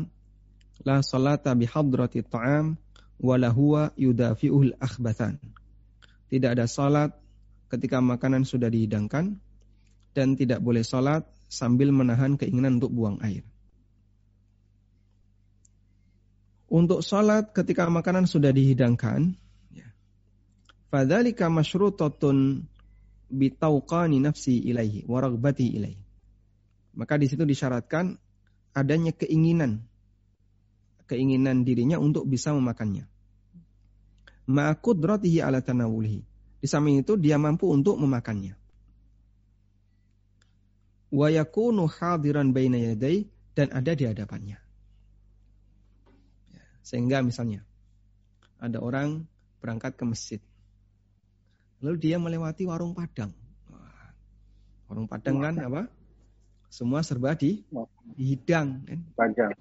Speaker 1: la salata bi hadrati ta'am wa la huwa yudafi'ul akhbathan. Tidak ada salat ketika makanan sudah dihidangkan dan tidak boleh salat sambil menahan keinginan untuk buang air. Untuk sholat ketika makanan sudah dihidangkan, ya. fadzalika masyrutatun bitauqani nafsi ilaihi waragbati ilaihi. Maka di situ disyaratkan adanya keinginan keinginan dirinya untuk bisa memakannya. Ma'qudratihi ala tanawulihi. Di samping itu dia mampu untuk memakannya wa yakunu hadiran baina yaday dan ada di hadapannya. Ya, sehingga misalnya ada orang berangkat ke masjid. Lalu dia melewati warung Padang. warung Padang kan apa? Semua serba di hidang kan.
Speaker 2: Padang.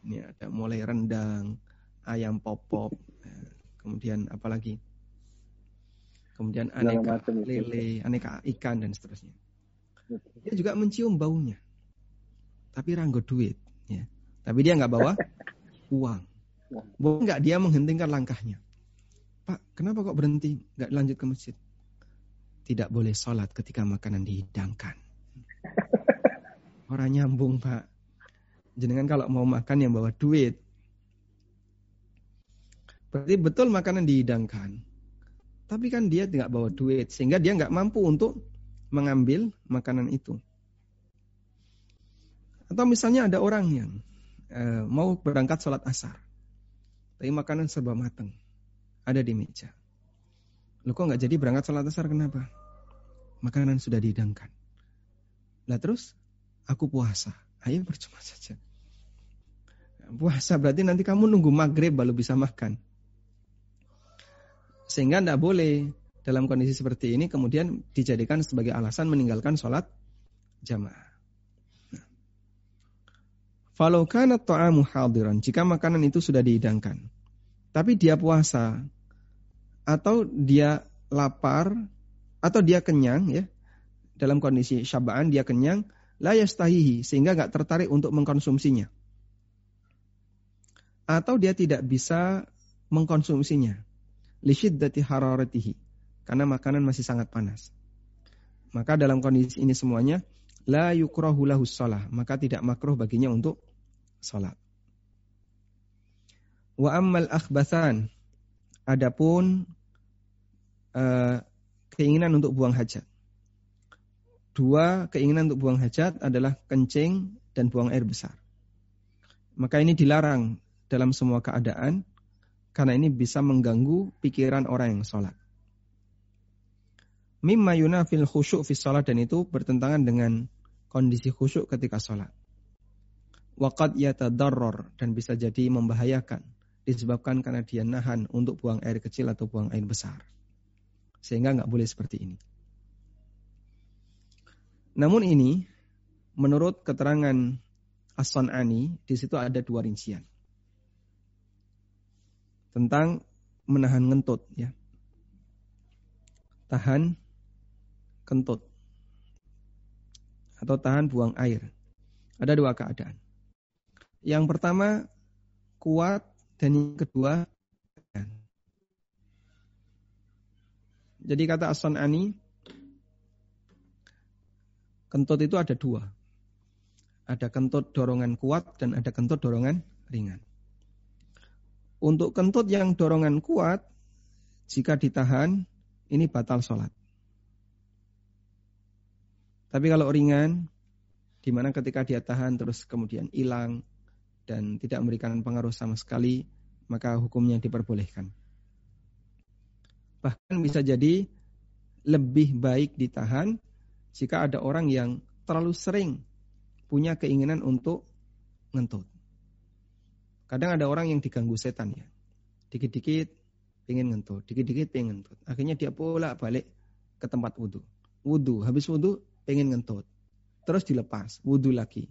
Speaker 1: Ini ada mulai rendang, ayam popop, ya, kemudian apa lagi? Kemudian aneka lele, aneka ikan dan seterusnya. Dia juga mencium baunya. Tapi ranggo duit. Ya. Tapi dia nggak bawa uang. Boleh nggak dia menghentikan langkahnya? Pak, kenapa kok berhenti? Nggak lanjut ke masjid? Tidak boleh sholat ketika makanan dihidangkan. Orang nyambung, Pak. Jenengan kalau mau makan yang bawa duit. Berarti betul makanan dihidangkan. Tapi kan dia tidak bawa duit. Sehingga dia nggak mampu untuk mengambil makanan itu. Atau misalnya ada orang yang uh, mau berangkat sholat asar. Tapi makanan serba matang. Ada di meja. Lu kok nggak jadi berangkat sholat asar kenapa? Makanan sudah dihidangkan. Lah terus aku puasa. Ayo percuma saja. Puasa berarti nanti kamu nunggu maghrib baru bisa makan. Sehingga tidak boleh dalam kondisi seperti ini kemudian dijadikan sebagai alasan meninggalkan sholat jamaah. Falau kana ta'amu hadiran, jika makanan itu sudah dihidangkan. Tapi dia puasa atau dia lapar atau dia kenyang ya. Dalam kondisi syabaan dia kenyang, la yastahihi sehingga nggak tertarik untuk mengkonsumsinya. Atau dia tidak bisa mengkonsumsinya. Lishiddati hararatihi. Karena makanan masih sangat panas. Maka dalam kondisi ini semuanya la yukrahu lahus maka tidak makruh baginya untuk salat. Wa ammal akhbathan adapun uh, keinginan untuk buang hajat. Dua keinginan untuk buang hajat adalah kencing dan buang air besar. Maka ini dilarang dalam semua keadaan karena ini bisa mengganggu pikiran orang yang sholat. Mimma yunafil khusyuk fi sholat dan itu bertentangan dengan kondisi khusyuk ketika sholat waqad yatadarrar dan bisa jadi membahayakan disebabkan karena dia nahan untuk buang air kecil atau buang air besar. Sehingga nggak boleh seperti ini. Namun ini menurut keterangan As-San'ani di situ ada dua rincian. Tentang menahan ngentut ya. Tahan kentut atau tahan buang air. Ada dua keadaan. Yang pertama kuat dan yang kedua Jadi kata Asan Ani, kentut itu ada dua. Ada kentut dorongan kuat dan ada kentut dorongan ringan. Untuk kentut yang dorongan kuat, jika ditahan, ini batal sholat. Tapi kalau ringan, di mana ketika dia tahan terus kemudian hilang, dan tidak memberikan pengaruh sama sekali, maka hukumnya diperbolehkan. Bahkan bisa jadi lebih baik ditahan jika ada orang yang terlalu sering punya keinginan untuk ngentut. Kadang ada orang yang diganggu setan ya. Dikit-dikit pengen ngentut, dikit-dikit pengen ngentut. Akhirnya dia pula balik ke tempat wudhu. Wudhu, habis wudhu pengen ngentut. Terus dilepas, wudhu lagi.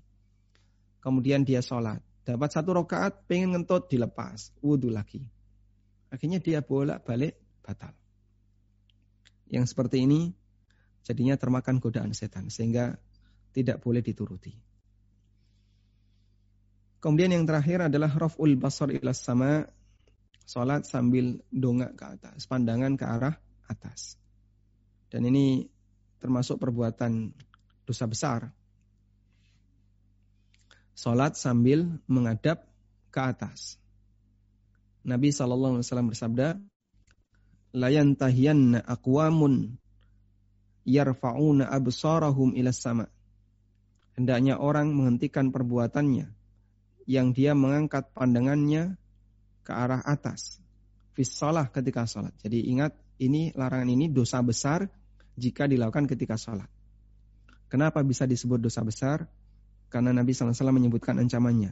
Speaker 1: Kemudian dia sholat. Dapat satu rokaat, pengen ngentut, dilepas. Wudhu lagi. Akhirnya dia bolak-balik batal. Yang seperti ini jadinya termakan godaan setan. Sehingga tidak boleh dituruti. Kemudian yang terakhir adalah raf'ul basar ilas sama. Salat sambil dongak ke atas. Pandangan ke arah atas. Dan ini termasuk perbuatan dosa besar Salat sambil menghadap ke atas. Nabi SAW bersabda, Layan tahiyanna aqwamun yarfa'una absarahum ila sama. Hendaknya orang menghentikan perbuatannya yang dia mengangkat pandangannya ke arah atas. Fisalah ketika salat. Jadi ingat ini larangan ini dosa besar jika dilakukan ketika salat. Kenapa bisa disebut dosa besar? Karena Nabi SAW menyebutkan ancamannya.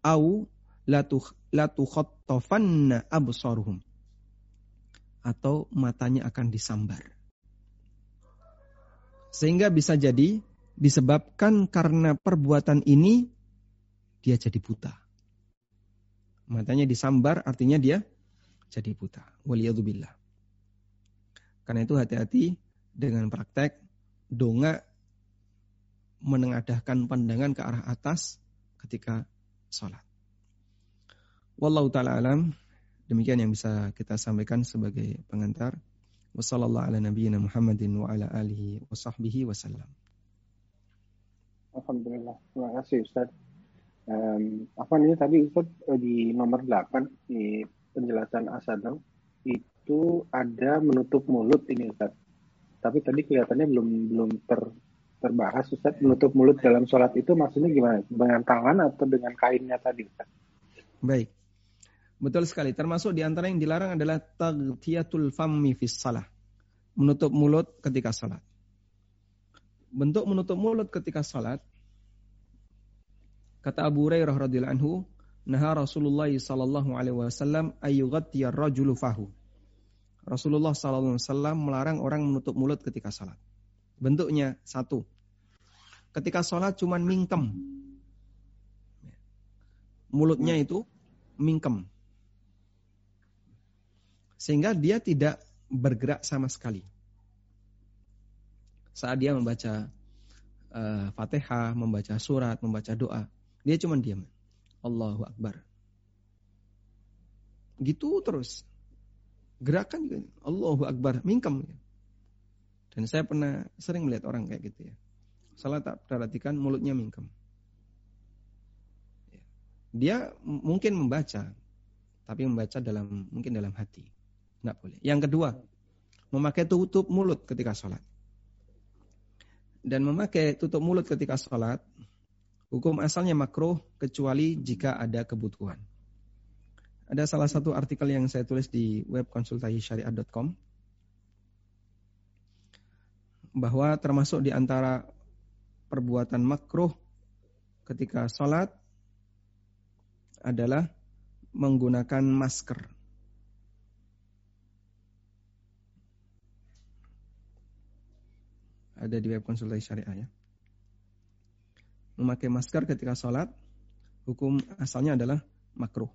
Speaker 1: Au latu absaruhum. Atau matanya akan disambar. Sehingga bisa jadi disebabkan karena perbuatan ini dia jadi buta. Matanya disambar artinya dia jadi buta. Waliyadzubillah. Karena itu hati-hati dengan praktek dongak menengadahkan pandangan ke arah atas ketika sholat. Wallahu ta'ala alam. Demikian yang bisa kita sampaikan sebagai pengantar. Wassalamualaikum Muhammadin wa ala alihi wa sahbihi.
Speaker 2: Alhamdulillah. Terima kasih Ustaz. Um, apa nih tadi Ustaz eh, di nomor 8 di penjelasan asadam itu ada menutup mulut ini Ustaz. Tapi tadi kelihatannya belum belum ter, terbahas Ustaz. Menutup mulut dalam sholat itu maksudnya gimana? Dengan tangan atau dengan kainnya tadi Ustaz?
Speaker 1: Baik. Betul sekali. Termasuk di antara yang dilarang adalah taghtiyatul fammi fis salah. Menutup mulut ketika salat. Bentuk menutup mulut ketika salat kata Abu Hurairah radhiyallahu anhu, "Naha Rasulullah sallallahu alaihi wasallam ayyughattiya rajulu fahu." Rasulullah wasallam melarang orang menutup mulut ketika salat. Bentuknya satu. Ketika salat cuman mingkem. Mulutnya itu mingkem sehingga dia tidak bergerak sama sekali. Saat dia membaca uh, Fatihah, membaca surat, membaca doa, dia cuma diam. Allahu Akbar. Gitu terus. Gerakan juga Allahu Akbar, mingkem. Dan saya pernah sering melihat orang kayak gitu ya. Salah tak perhatikan mulutnya mingkem. Dia mungkin membaca, tapi membaca dalam mungkin dalam hati. Nggak boleh. Yang kedua, memakai tutup mulut ketika sholat. Dan memakai tutup mulut ketika sholat, hukum asalnya makruh kecuali jika ada kebutuhan. Ada salah satu artikel yang saya tulis di web konsultasi syariat.com bahwa termasuk di antara perbuatan makruh ketika sholat adalah menggunakan masker. ada di web konsultasi syariah ya. Memakai masker ketika sholat, hukum asalnya adalah makruh.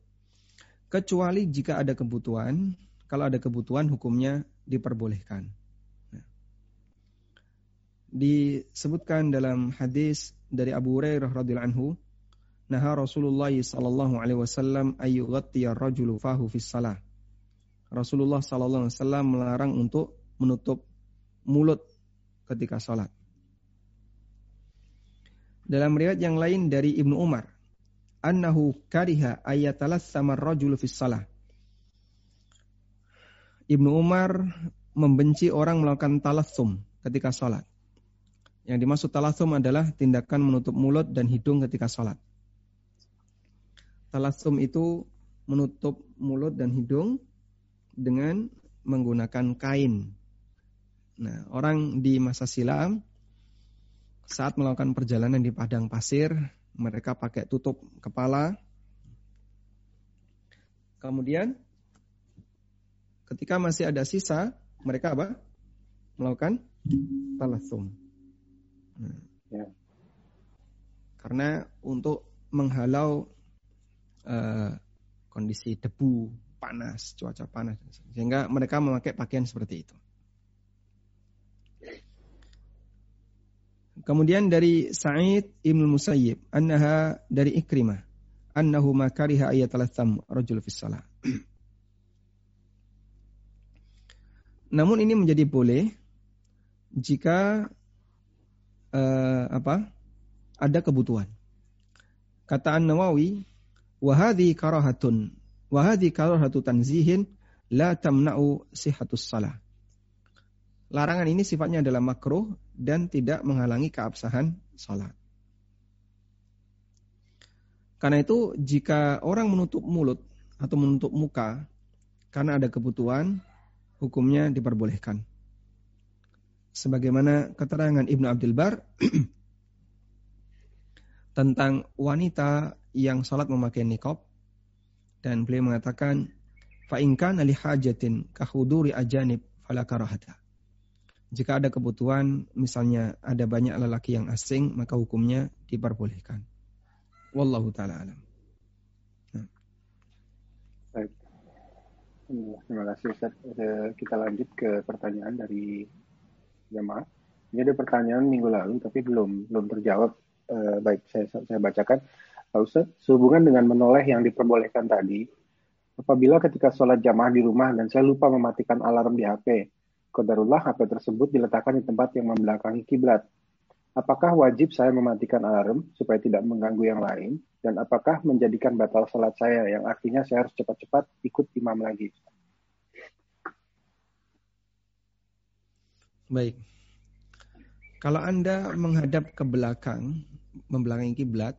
Speaker 1: Kecuali jika ada kebutuhan, kalau ada kebutuhan hukumnya diperbolehkan. Nah. Disebutkan dalam hadis dari Abu Hurairah radhiyallahu anhu, Naha Rasulullah sallallahu alaihi wasallam ayyughatti ar-rajulu fahu fis salah. Rasulullah sallallahu alaihi wasallam melarang untuk menutup mulut ketika sholat. Dalam riwayat yang lain dari Ibnu Umar, annahu kariha ayatalassama rajul fis salah. Ibnu Umar membenci orang melakukan talassum ketika sholat. Yang dimaksud talassum adalah tindakan menutup mulut dan hidung ketika sholat. Talassum itu menutup mulut dan hidung dengan menggunakan kain Nah, orang di masa silam saat melakukan perjalanan di padang pasir, mereka pakai tutup kepala. Kemudian ketika masih ada sisa, mereka apa? Melakukan talasum. Nah, ya. Karena untuk menghalau uh, kondisi debu, panas, cuaca panas, sehingga mereka memakai pakaian seperti itu. Kemudian dari Sa'id Ibn Musayyib, annaha dari Ikrimah, annahu ma kariha ayat al-tham rajul fis salah. Namun ini menjadi boleh jika uh, apa? ada kebutuhan. Kata An-Nawawi, wa hadhi karahatun wa hadhi karahatu tanzihin la tamna'u sihatus salah. Larangan ini sifatnya adalah makruh dan tidak menghalangi keabsahan sholat. Karena itu jika orang menutup mulut atau menutup muka karena ada kebutuhan, hukumnya diperbolehkan. Sebagaimana keterangan Ibnu Abdul Bar tentang wanita yang sholat memakai nikob dan beliau mengatakan fa'inkan ali hajatin kahuduri ajanib fala karahata. Jika ada kebutuhan, misalnya ada banyak lelaki yang asing, maka hukumnya diperbolehkan. Wallahu taala alam.
Speaker 2: Nah. Terima kasih Ustaz. Kita lanjut ke pertanyaan dari jemaah. Ini ada pertanyaan minggu lalu tapi belum belum terjawab. baik, saya saya bacakan. Ustaz, sehubungan dengan menoleh yang diperbolehkan tadi, Apabila ketika sholat jamaah di rumah dan saya lupa mematikan alarm di HP, kodarullah HP tersebut diletakkan di tempat yang membelakangi kiblat. Apakah wajib saya mematikan alarm supaya tidak mengganggu yang lain? Dan apakah menjadikan batal sholat saya yang artinya saya harus cepat-cepat ikut imam lagi?
Speaker 1: Baik. Kalau Anda menghadap ke belakang, membelakangi kiblat,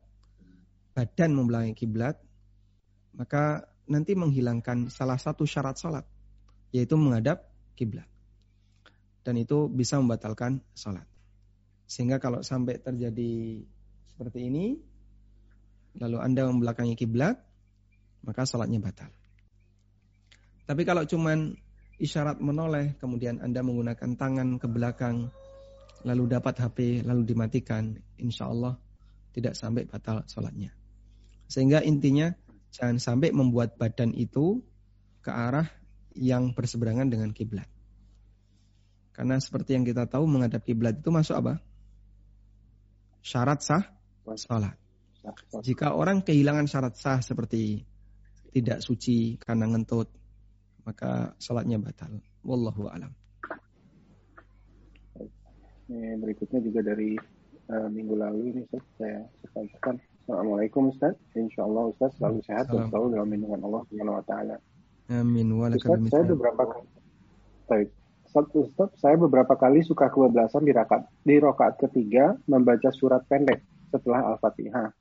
Speaker 1: badan membelakangi kiblat, maka nanti menghilangkan salah satu syarat salat, yaitu menghadap kiblat. Dan itu bisa membatalkan salat. Sehingga kalau sampai terjadi seperti ini, lalu Anda membelakangi kiblat, maka salatnya batal. Tapi kalau cuman isyarat menoleh, kemudian Anda menggunakan tangan ke belakang, lalu dapat HP, lalu dimatikan, insya Allah tidak sampai batal salatnya. Sehingga intinya jangan sampai membuat badan itu ke arah yang berseberangan dengan kiblat. Karena seperti yang kita tahu menghadap kiblat itu masuk apa? syarat sah salat. Jika orang kehilangan syarat sah seperti tidak suci karena ngentut, maka salatnya batal. Wallahu alam.
Speaker 2: Ini berikutnya juga dari uh, minggu lalu ini Ustaz, saya sampaikan. Assalamualaikum Ustaz. Insya Allah Ustaz selalu sehat dan selalu dalam lindungan Allah Subhanahu Wa Taala.
Speaker 1: Amin.
Speaker 2: Ustaz, saya beberapa Baik. Ustaz, saya beberapa kali suka kebablasan di rakaat di rakaat ketiga membaca surat pendek setelah Al-Fatihah.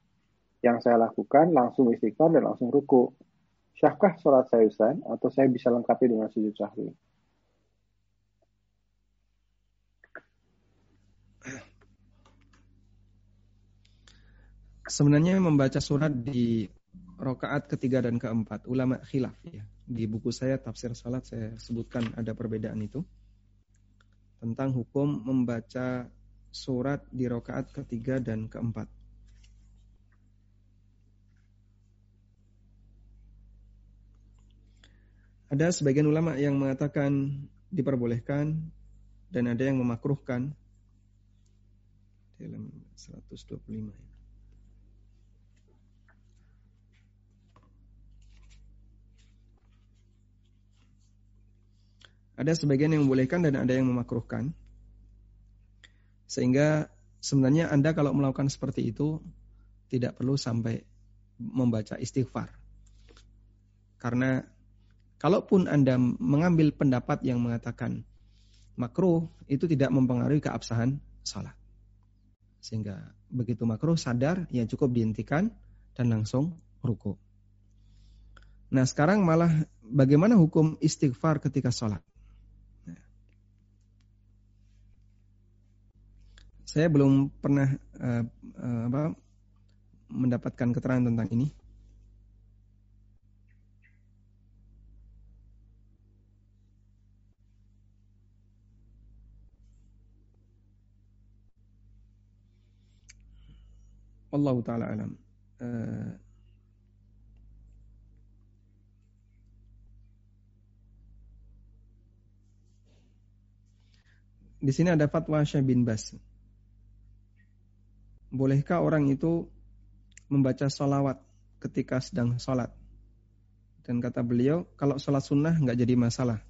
Speaker 2: Yang saya lakukan langsung istighfar dan langsung ruku. Syahkah sholat saya Ustaz atau saya bisa lengkapi dengan sujud sahwi?
Speaker 1: Sebenarnya membaca surat di rokaat ketiga dan keempat ulama khilaf ya di buku saya tafsir salat saya sebutkan ada perbedaan itu tentang hukum membaca surat di rokaat ketiga dan keempat. Ada sebagian ulama yang mengatakan diperbolehkan dan ada yang memakruhkan dalam 125 ya. Ada sebagian yang membolehkan dan ada yang memakruhkan. Sehingga sebenarnya Anda kalau melakukan seperti itu tidak perlu sampai membaca istighfar. Karena kalaupun Anda mengambil pendapat yang mengatakan makruh itu tidak mempengaruhi keabsahan salat. Sehingga begitu makruh sadar ya cukup dihentikan dan langsung ruku. Nah sekarang malah bagaimana hukum istighfar ketika sholat? Saya belum pernah uh, apa, mendapatkan keterangan tentang ini. Allah taala alam. Uh, di sini ada fatwa Syekh bin Bas bolehkah orang itu membaca salawat ketika sedang sholat? Dan kata beliau, kalau sholat sunnah nggak jadi masalah.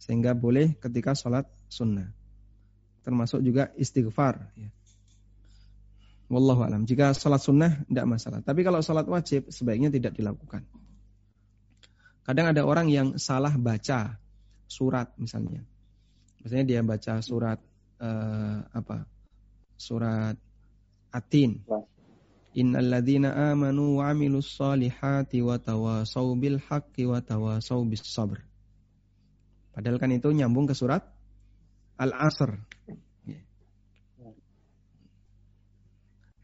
Speaker 1: Sehingga boleh ketika sholat sunnah. Termasuk juga istighfar. Ya. Wallahu alam. Jika sholat sunnah tidak masalah. Tapi kalau sholat wajib sebaiknya tidak dilakukan. Kadang ada orang yang salah baca surat misalnya. Misalnya dia baca surat uh, apa? Surat Atin. Innalladzina amanu wa amilus salihati wa tawasaw bil haqqi wa tawasaw bis sabr. Padahal kan itu nyambung ke surat Al-Asr.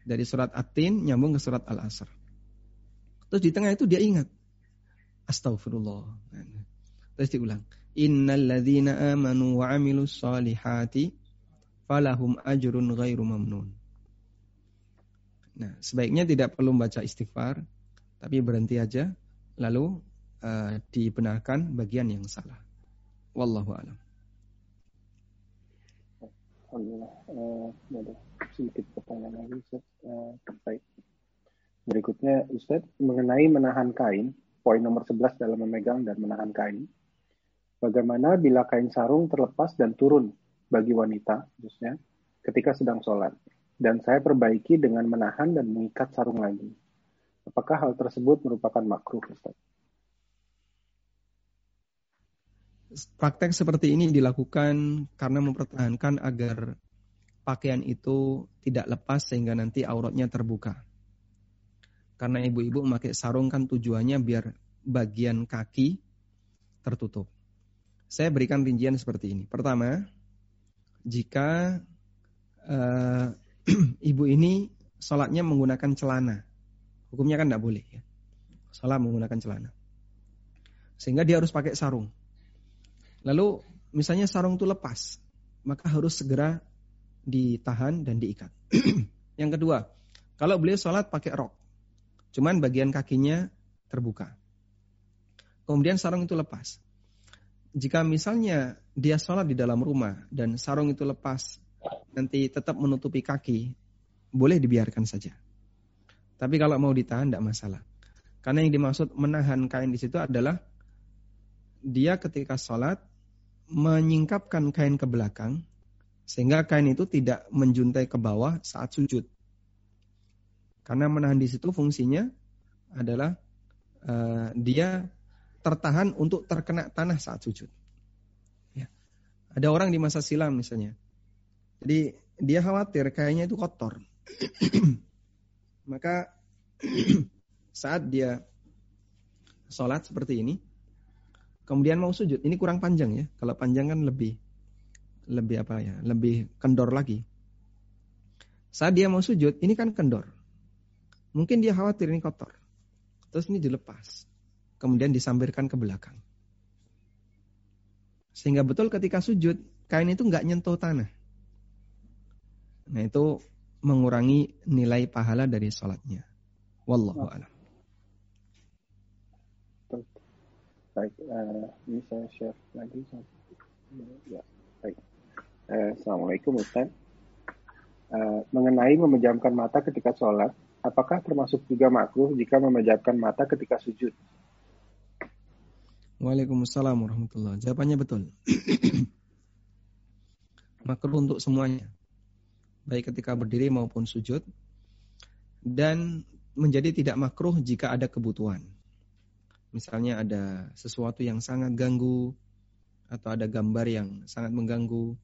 Speaker 1: Dari surat Atin nyambung ke surat Al-Asr. Terus di tengah itu dia ingat. Astagfirullah. Terus diulang. Innalladzina amanu wa amilus salihati falahum ajrun ghairu mamnun. Nah, sebaiknya tidak perlu membaca istighfar, tapi berhenti aja, lalu uh, dibenarkan bagian yang salah. Wallahu a'lam.
Speaker 2: Alhamdulillah. Uh, ada sedikit pertanyaan lagi, Ustaz. Uh. Berikutnya, Ustaz, mengenai menahan kain, poin nomor 11 dalam memegang dan menahan kain. Bagaimana bila kain sarung terlepas dan turun bagi wanita, khususnya ketika sedang sholat, dan saya perbaiki dengan menahan dan mengikat sarung lagi. Apakah hal tersebut merupakan makruh, Ustaz?
Speaker 1: Praktek seperti ini dilakukan karena mempertahankan agar pakaian itu tidak lepas sehingga nanti auratnya terbuka. Karena ibu-ibu memakai sarung kan tujuannya biar bagian kaki tertutup. Saya berikan rincian seperti ini. Pertama, jika uh, ibu ini sholatnya menggunakan celana, hukumnya kan tidak boleh ya. Sholat menggunakan celana. Sehingga dia harus pakai sarung. Lalu misalnya sarung itu lepas, maka harus segera ditahan dan diikat. Yang kedua, kalau beliau sholat pakai rok, cuman bagian kakinya terbuka. Kemudian sarung itu lepas. Jika misalnya dia sholat di dalam rumah dan sarung itu lepas, nanti tetap menutupi kaki, boleh dibiarkan saja. Tapi kalau mau ditahan tidak masalah. Karena yang dimaksud menahan kain di situ adalah dia ketika sholat menyingkapkan kain ke belakang sehingga kain itu tidak menjuntai ke bawah saat sujud. Karena menahan di situ fungsinya adalah uh, dia tertahan untuk terkena tanah saat sujud. Ya. Ada orang di masa silam misalnya. Jadi dia khawatir kayaknya itu kotor. Maka saat dia sholat seperti ini, kemudian mau sujud, ini kurang panjang ya. Kalau panjang kan lebih lebih apa ya, lebih kendor lagi. Saat dia mau sujud, ini kan kendor. Mungkin dia khawatir ini kotor. Terus ini dilepas. Kemudian disambirkan ke belakang. Sehingga betul ketika sujud, kain itu nggak nyentuh tanah. Nah itu mengurangi nilai pahala dari sholatnya. Wallahu a'lam.
Speaker 2: Baik, uh, ini saya share lagi. Ya, baik. Uh, Assalamualaikum Ustaz. Uh, mengenai memejamkan mata ketika sholat, apakah termasuk juga makruh jika memejamkan mata ketika sujud?
Speaker 1: Waalaikumsalam warahmatullahi Jawabannya betul. makruh untuk semuanya. Baik ketika berdiri maupun sujud. Dan menjadi tidak makruh jika ada kebutuhan. Misalnya ada sesuatu yang sangat ganggu atau ada gambar yang sangat mengganggu,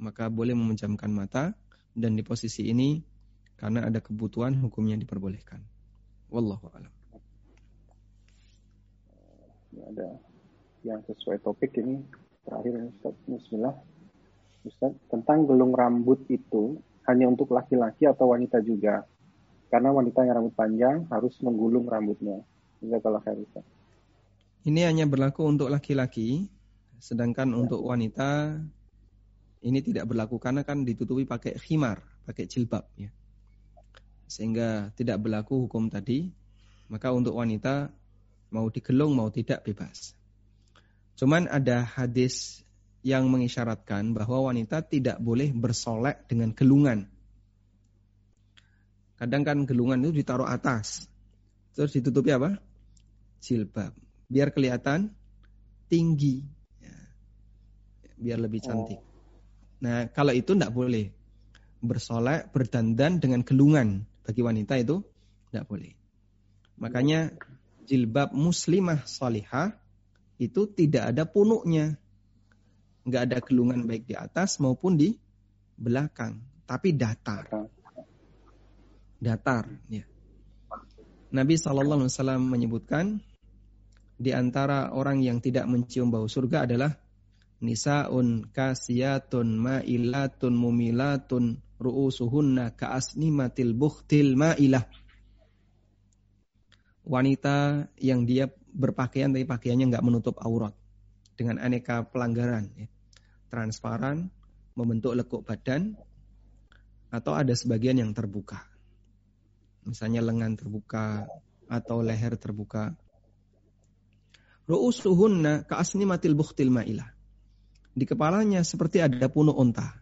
Speaker 1: maka boleh memejamkan mata dan di posisi ini karena ada kebutuhan hukumnya diperbolehkan. Wallahu a'lam.
Speaker 2: Ada yang sesuai topik ini terakhir Ustaz Bismillah. Ustaz, tentang gelung rambut itu hanya untuk laki-laki atau wanita juga? Karena wanita yang rambut panjang harus menggulung rambutnya. kalau Ustaz.
Speaker 1: Ini hanya berlaku untuk laki-laki, sedangkan ya. untuk wanita ini tidak berlaku karena kan ditutupi pakai khimar, pakai jilbab ya. Sehingga tidak berlaku hukum tadi. Maka untuk wanita mau digelung mau tidak bebas. Cuman ada hadis yang mengisyaratkan bahwa wanita tidak boleh bersolek dengan gelungan. Kadang kan gelungan itu ditaruh atas. Terus ditutupi apa? Jilbab biar kelihatan tinggi, ya. biar lebih cantik. Nah kalau itu tidak boleh bersolek, berdandan dengan gelungan bagi wanita itu tidak boleh. Makanya jilbab muslimah salihah itu tidak ada punuknya. Nggak ada gelungan baik di atas maupun di belakang. Tapi datar. Datar. Ya. Nabi SAW menyebutkan di antara orang yang tidak mencium bau surga adalah nisaun kasiyatun ma'ilatun mumilatun ru'usuhunna ka'asnimatil bukhtil ma'ilah. Wanita yang dia berpakaian tapi pakaiannya nggak menutup aurat dengan aneka pelanggaran ya. transparan membentuk lekuk badan atau ada sebagian yang terbuka misalnya lengan terbuka atau leher terbuka Ru'usuhunna ka'asnimatil bukhtil ma'ilah. Di kepalanya seperti ada punuk unta.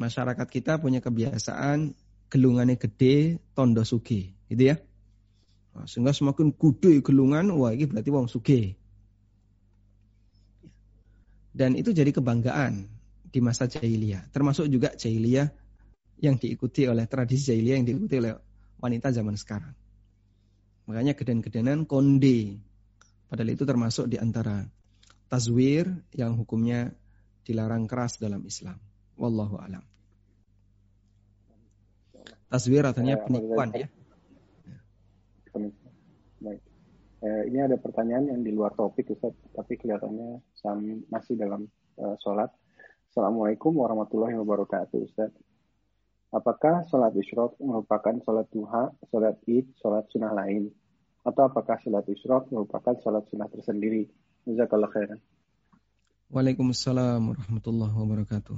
Speaker 1: Masyarakat kita punya kebiasaan gelungannya gede, tondo sugi, gitu ya. Nah, sehingga semakin gede gelungan, wah ini berarti wong suge. Dan itu jadi kebanggaan di masa jahiliyah. Termasuk juga jahiliyah yang diikuti oleh tradisi jahiliyah yang diikuti oleh wanita zaman sekarang. Makanya geden-gedenan konde. Padahal itu termasuk di antara tazwir yang hukumnya dilarang keras dalam Islam. Wallahu alam. Tazwir artinya penipuan ya.
Speaker 2: Baik. Eh, ini ada pertanyaan yang di luar topik Ustaz, tapi kelihatannya masih dalam uh, sholat. Assalamualaikum warahmatullahi wabarakatuh Ustaz. Apakah sholat isyrok merupakan sholat duha, sholat id, sholat sunnah lain? Atau apakah sholat isyrok merupakan sholat sunnah tersendiri? Jazakallah khairan.
Speaker 1: Waalaikumsalam warahmatullahi wabarakatuh.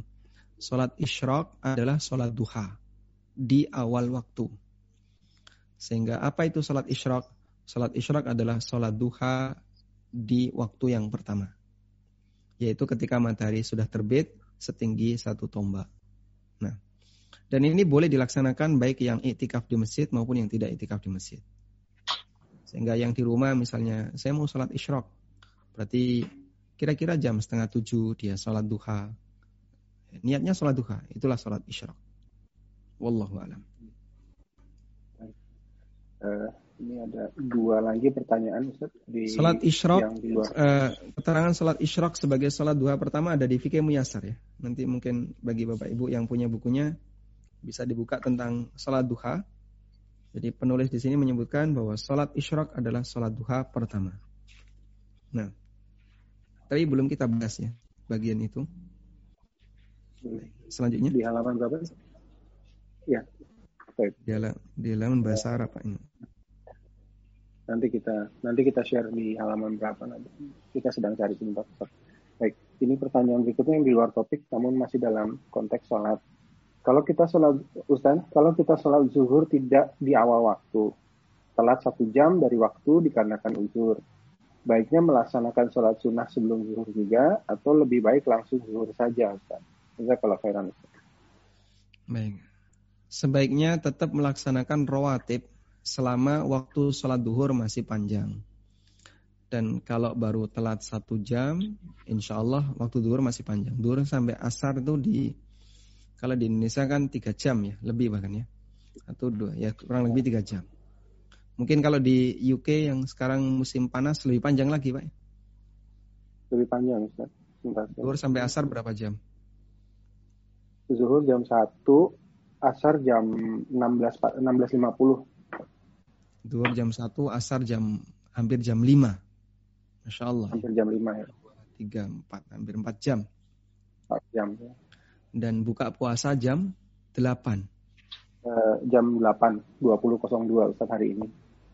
Speaker 1: Sholat isyrok adalah sholat duha di awal waktu. Sehingga apa itu sholat isyrok? Salat isyraq adalah salat duha di waktu yang pertama. Yaitu ketika matahari sudah terbit setinggi satu tombak. Nah, dan ini boleh dilaksanakan baik yang iktikaf di masjid maupun yang tidak iktikaf di masjid. Sehingga yang di rumah misalnya, saya mau sholat isyraq. Berarti kira-kira jam setengah tujuh dia sholat duha. Niatnya sholat duha, itulah sholat isyraq. Wallahu alam.
Speaker 2: Uh, ini ada dua lagi pertanyaan Ustaz
Speaker 1: di Salat isyraq uh, keterangan salat isyraq sebagai salat dua pertama ada di fikih muyasar ya. Nanti mungkin bagi Bapak Ibu yang punya bukunya bisa dibuka tentang salat duha. Jadi penulis di sini menyebutkan bahwa salat isyraq adalah salat duha pertama. Nah, tapi belum kita bahas ya bagian itu. Selanjutnya
Speaker 2: di halaman berapa? Ya.
Speaker 1: Di, di halaman bahasa Arab ini
Speaker 2: nanti kita nanti kita share di halaman berapa nanti. Kita sedang cari sebentar baik ini pertanyaan berikutnya yang di luar topik namun masih dalam konteks sholat. Kalau kita sholat Ustaz kalau kita sholat zuhur tidak di awal waktu telat satu jam dari waktu dikarenakan uzur baiknya melaksanakan sholat sunnah sebelum zuhur juga atau lebih baik langsung zuhur saja Ustaz? Kalau Ustaz.
Speaker 1: Baik. Sebaiknya tetap melaksanakan rawatib selama waktu sholat duhur masih panjang. Dan kalau baru telat satu jam, insya Allah waktu duhur masih panjang. Duhur sampai asar itu di, kalau di Indonesia kan tiga jam ya, lebih bahkan ya. Atau dua, ya kurang lebih tiga jam. Mungkin kalau di UK yang sekarang musim panas lebih panjang lagi Pak.
Speaker 2: Lebih panjang Ustaz.
Speaker 1: Duhur sampai asar berapa jam?
Speaker 2: Zuhur jam 1, asar jam 16 16.50.
Speaker 1: Duhur jam 1, asar jam hampir jam 5. Masya Allah.
Speaker 2: Hampir jam 5 ya.
Speaker 1: 3, 4, hampir 4 jam.
Speaker 2: 4 jam ya.
Speaker 1: Dan buka puasa jam 8.
Speaker 2: Uh, jam 8, 20.02 Ustaz hari ini.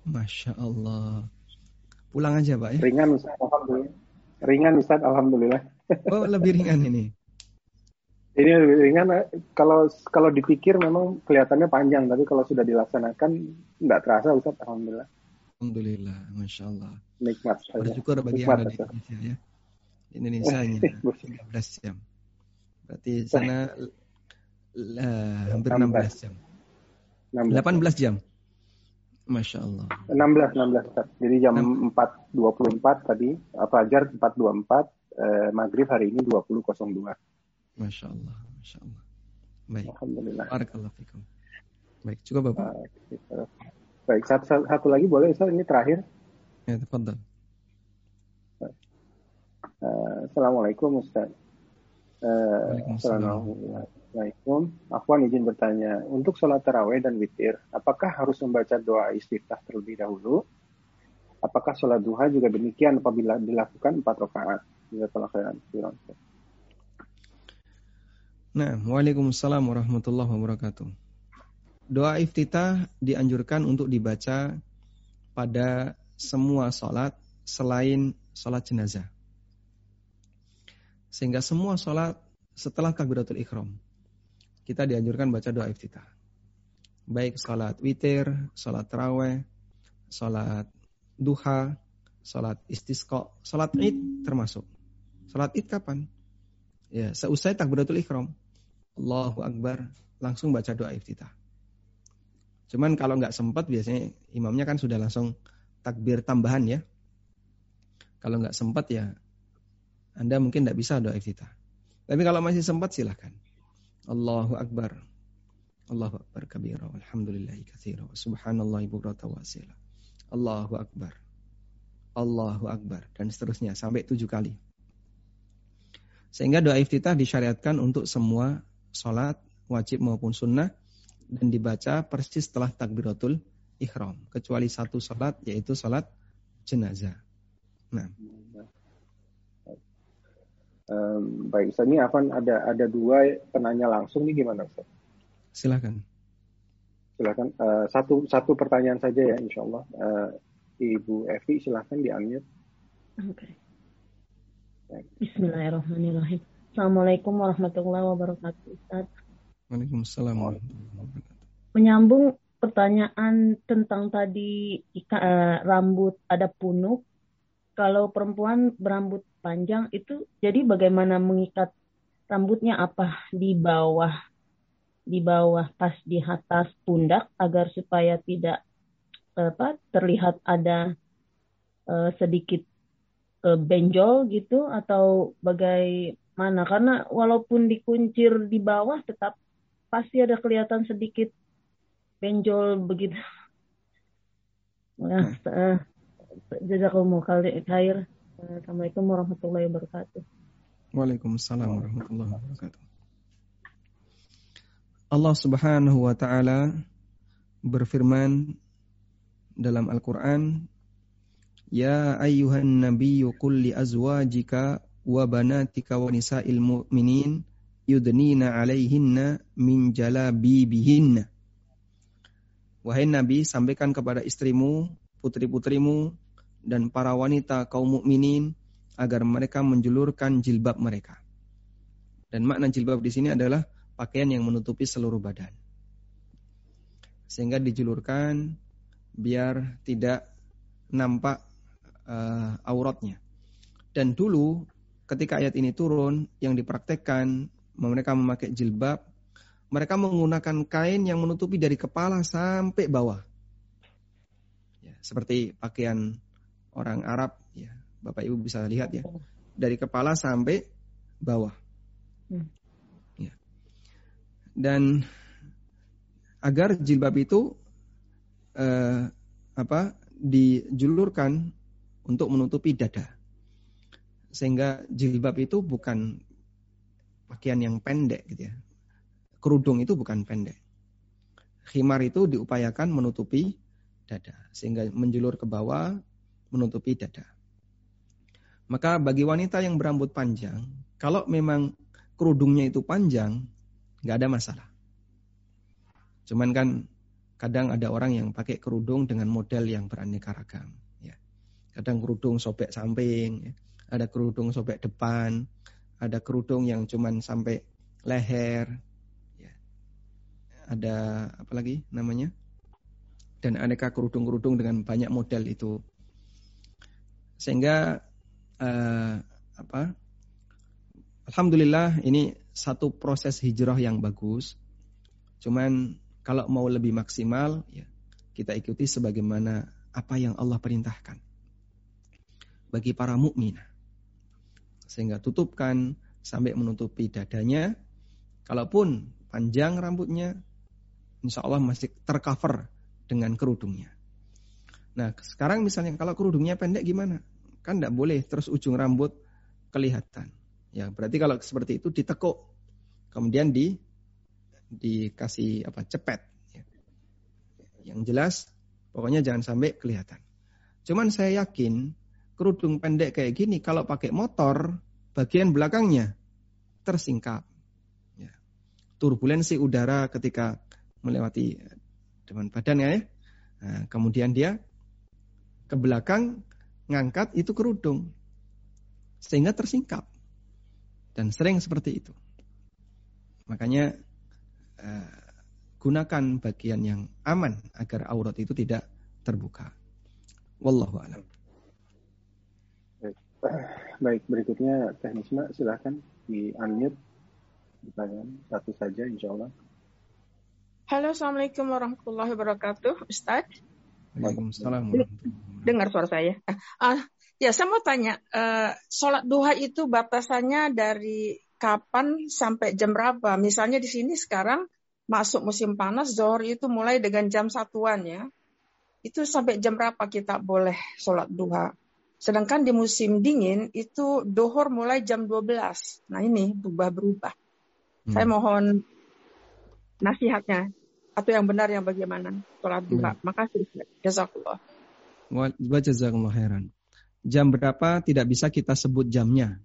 Speaker 1: Masya Allah. Pulang aja Pak ya.
Speaker 2: Ringan Ustaz, Alhamdulillah. Ringan Ustaz, Alhamdulillah.
Speaker 1: Oh lebih ringan ini.
Speaker 2: Ini lebih ringan. Kalau kalau dipikir memang kelihatannya panjang, tapi kalau sudah dilaksanakan nggak terasa, Ustaz. Alhamdulillah.
Speaker 1: Alhamdulillah, masya Allah.
Speaker 2: Nikmat.
Speaker 1: Bersyukur bagi Nikmat, yang ada di Indonesia ya. Indonesia hanya 13 jam. Berarti sana uh, hampir 16 jam. 16. 18 jam. Masya Allah.
Speaker 2: 16, 16 Ustaz. Jadi jam 4.24 tadi, Fajar 4.24, eh, Maghrib hari ini 20.02.
Speaker 1: Masya Allah, Masya Allah. Baik.
Speaker 2: Alhamdulillah.
Speaker 1: Barakallahu fikum. Baik, juga Bapak.
Speaker 2: Baik, satu, satu lagi boleh Ustaz, ini terakhir.
Speaker 1: Ya, tafadhal.
Speaker 2: Uh, Assalamualaikum Ustaz. Uh, Assalamualaikum. Afwan izin bertanya, untuk sholat taraweh dan witir, apakah harus membaca doa istiftah terlebih dahulu? Apakah sholat duha juga demikian apabila dilakukan empat rakaat? Jazakallah khairan.
Speaker 1: Nah, Waalaikumsalam warahmatullahi wabarakatuh. Doa iftitah dianjurkan untuk dibaca pada semua sholat selain sholat jenazah. Sehingga semua sholat setelah takbiratul ikhram, kita dianjurkan baca doa iftitah. Baik sholat witir, sholat terawih, sholat duha, sholat istisqa, sholat id termasuk. Sholat id kapan? Ya, seusai takbiratul ikhram. Allahu Akbar, langsung baca doa iftitah. Cuman kalau nggak sempat biasanya imamnya kan sudah langsung takbir tambahan ya. Kalau nggak sempat ya Anda mungkin nggak bisa doa iftitah. Tapi kalau masih sempat silahkan. Allahu Akbar. Allahu Akbar kabira. Alhamdulillahi kathira. Subhanallah bukrata wasila. Allahu Akbar. Allahu Akbar. Dan seterusnya sampai tujuh kali. Sehingga doa iftitah disyariatkan untuk semua sholat wajib maupun sunnah dan dibaca persis setelah takbiratul ihram kecuali satu sholat yaitu sholat jenazah. Nah.
Speaker 2: Um, baik, Ustaz, ini Afan ada ada dua penanya langsung nih gimana Ustaz?
Speaker 1: Silakan.
Speaker 2: Silakan. Uh, satu satu pertanyaan saja ya, Insya Allah. Uh, Ibu Evi, silakan di unmute. Oke.
Speaker 3: Okay. Bismillahirrahmanirrahim. Assalamualaikum warahmatullahi wabarakatuh, Ustaz.
Speaker 1: Waalaikumsalam warahmatullahi wabarakatuh.
Speaker 3: Menyambung pertanyaan tentang tadi uh, rambut ada punuk kalau perempuan berambut panjang itu jadi bagaimana mengikat rambutnya apa di bawah di bawah pas di atas pundak agar supaya tidak apa terlihat ada uh, sedikit uh, benjol gitu atau bagaimana karena walaupun dikuncir di bawah tetap pasti ada kelihatan sedikit benjol begitu. Nah, uh, Jazakumullah khair. Assalamualaikum warahmatullahi wabarakatuh.
Speaker 1: Waalaikumsalam warahmatullahi wabarakatuh. Allah Subhanahu wa taala berfirman dalam Al-Qur'an, "Ya ayyuhan nabiyyu qul li azwajika wa banatika wa nisa'il mu'minin yudnina 'alaihinna min jalabibihinna." Wahai Nabi, sampaikan kepada istrimu, putri-putrimu, dan para wanita kaum mukminin agar mereka menjulurkan jilbab mereka. Dan makna jilbab di sini adalah pakaian yang menutupi seluruh badan. Sehingga dijulurkan biar tidak nampak uh, auratnya. Dan dulu ketika ayat ini turun yang dipraktekkan mereka memakai jilbab, mereka menggunakan kain yang menutupi dari kepala sampai bawah. Ya, seperti pakaian orang Arab ya Bapak Ibu bisa lihat ya dari kepala sampai bawah hmm. ya dan agar jilbab itu eh, apa dijulurkan untuk menutupi dada sehingga jilbab itu bukan pakaian yang pendek gitu ya kerudung itu bukan pendek khimar itu diupayakan menutupi dada sehingga menjulur ke bawah menutupi dada. Maka bagi wanita yang berambut panjang, kalau memang kerudungnya itu panjang, nggak ada masalah. Cuman kan kadang ada orang yang pakai kerudung dengan model yang beraneka ragam. Kadang kerudung sobek samping, ya. ada kerudung sobek depan, ada kerudung yang cuman sampai leher, ya. ada apa lagi namanya? Dan aneka kerudung-kerudung dengan banyak model itu sehingga uh, apa? Alhamdulillah ini satu proses hijrah yang bagus. Cuman kalau mau lebih maksimal ya kita ikuti sebagaimana apa yang Allah perintahkan. Bagi para mukmin. Sehingga tutupkan sampai menutupi dadanya. Kalaupun panjang rambutnya, insya Allah masih tercover dengan kerudungnya. Nah, sekarang misalnya kalau kerudungnya pendek gimana? Kan tidak boleh terus ujung rambut kelihatan. Ya, berarti kalau seperti itu ditekuk. Kemudian di dikasih apa cepet. Ya. Yang jelas pokoknya jangan sampai kelihatan. Cuman saya yakin kerudung pendek kayak gini kalau pakai motor bagian belakangnya tersingkap. Ya. Turbulensi udara ketika melewati depan badannya ya. Nah, kemudian dia ke belakang ngangkat itu kerudung. Sehingga tersingkap. Dan sering seperti itu. Makanya uh, gunakan bagian yang aman agar aurat itu tidak terbuka. Wallahu a'lam.
Speaker 2: Baik. Berikutnya teknisnya silahkan di unmute pertanyaan satu saja insya Allah.
Speaker 4: Halo, Assalamualaikum warahmatullahi wabarakatuh, Ustaz.
Speaker 1: Waalaikumsalam.
Speaker 4: Dengar suara saya. Uh, ya, saya mau tanya, uh, sholat duha itu batasannya dari kapan sampai jam berapa? Misalnya di sini sekarang masuk musim panas, zohor itu mulai dengan jam satuan ya. Itu sampai jam berapa kita boleh sholat duha? Sedangkan di musim dingin itu dohor mulai jam 12. Nah ini berubah-berubah. Hmm. Saya mohon nasihatnya atau yang benar yang bagaimana sholat duha. Hmm. Makasih. Jazakallah.
Speaker 1: Wa jazakallah heran. Jam berapa tidak bisa kita sebut jamnya.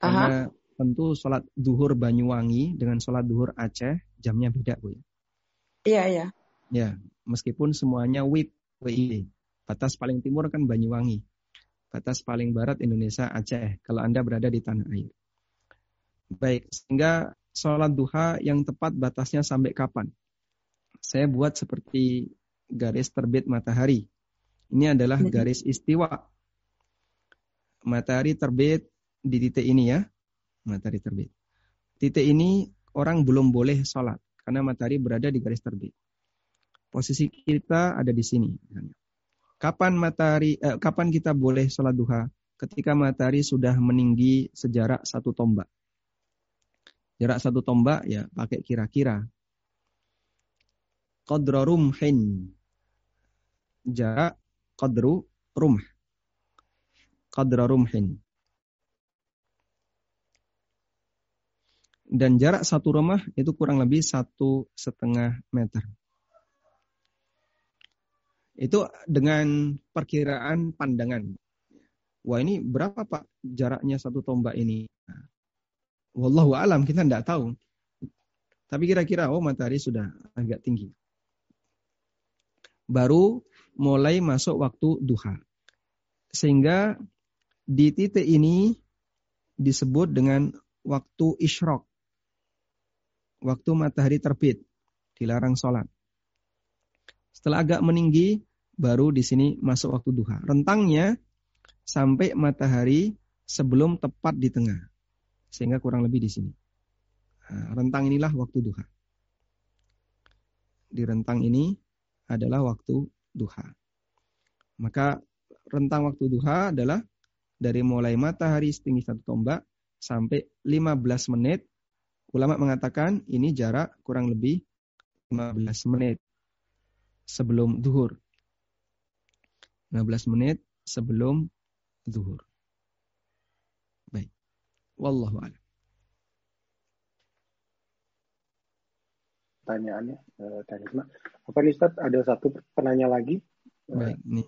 Speaker 1: Karena Aha. tentu sholat duhur Banyuwangi dengan sholat duhur Aceh jamnya beda Bu.
Speaker 4: Iya, iya.
Speaker 1: Ya, meskipun semuanya WIB, WIB. Batas paling timur kan Banyuwangi batas paling barat Indonesia Aceh kalau Anda berada di tanah air. Baik, sehingga sholat duha yang tepat batasnya sampai kapan? Saya buat seperti garis terbit matahari. Ini adalah garis istiwa. Matahari terbit di titik ini ya. Matahari terbit. Titik ini orang belum boleh sholat karena matahari berada di garis terbit. Posisi kita ada di sini. Kapan matahari, eh, kapan kita boleh sholat duha? Ketika matahari sudah meninggi sejarak satu tombak. Jarak satu tombak ya pakai kira-kira. Qadra rumhin. Jarak qadru rumh. Qadra rumhin. Dan jarak satu rumah itu kurang lebih satu setengah meter. Itu dengan perkiraan pandangan. Wah ini berapa Pak jaraknya satu tombak ini? Nah, wallahu alam kita tidak tahu. Tapi kira-kira oh matahari sudah agak tinggi. Baru mulai masuk waktu duha. Sehingga di titik ini disebut dengan waktu isyrok. Waktu matahari terbit. Dilarang sholat. Setelah agak meninggi, baru di sini masuk waktu duha. Rentangnya sampai matahari sebelum tepat di tengah. Sehingga kurang lebih di sini. Nah, rentang inilah waktu duha. Di rentang ini adalah waktu duha. Maka rentang waktu duha adalah dari mulai matahari setinggi satu tombak sampai 15 menit. Ulama mengatakan ini jarak kurang lebih 15 menit sebelum duhur. 15 menit sebelum duhur. Baik. Wallahu a'lam.
Speaker 2: Pertanyaannya, uh, tanya Apa nih Ustaz, ada satu penanya lagi?
Speaker 1: Eh, baik, ini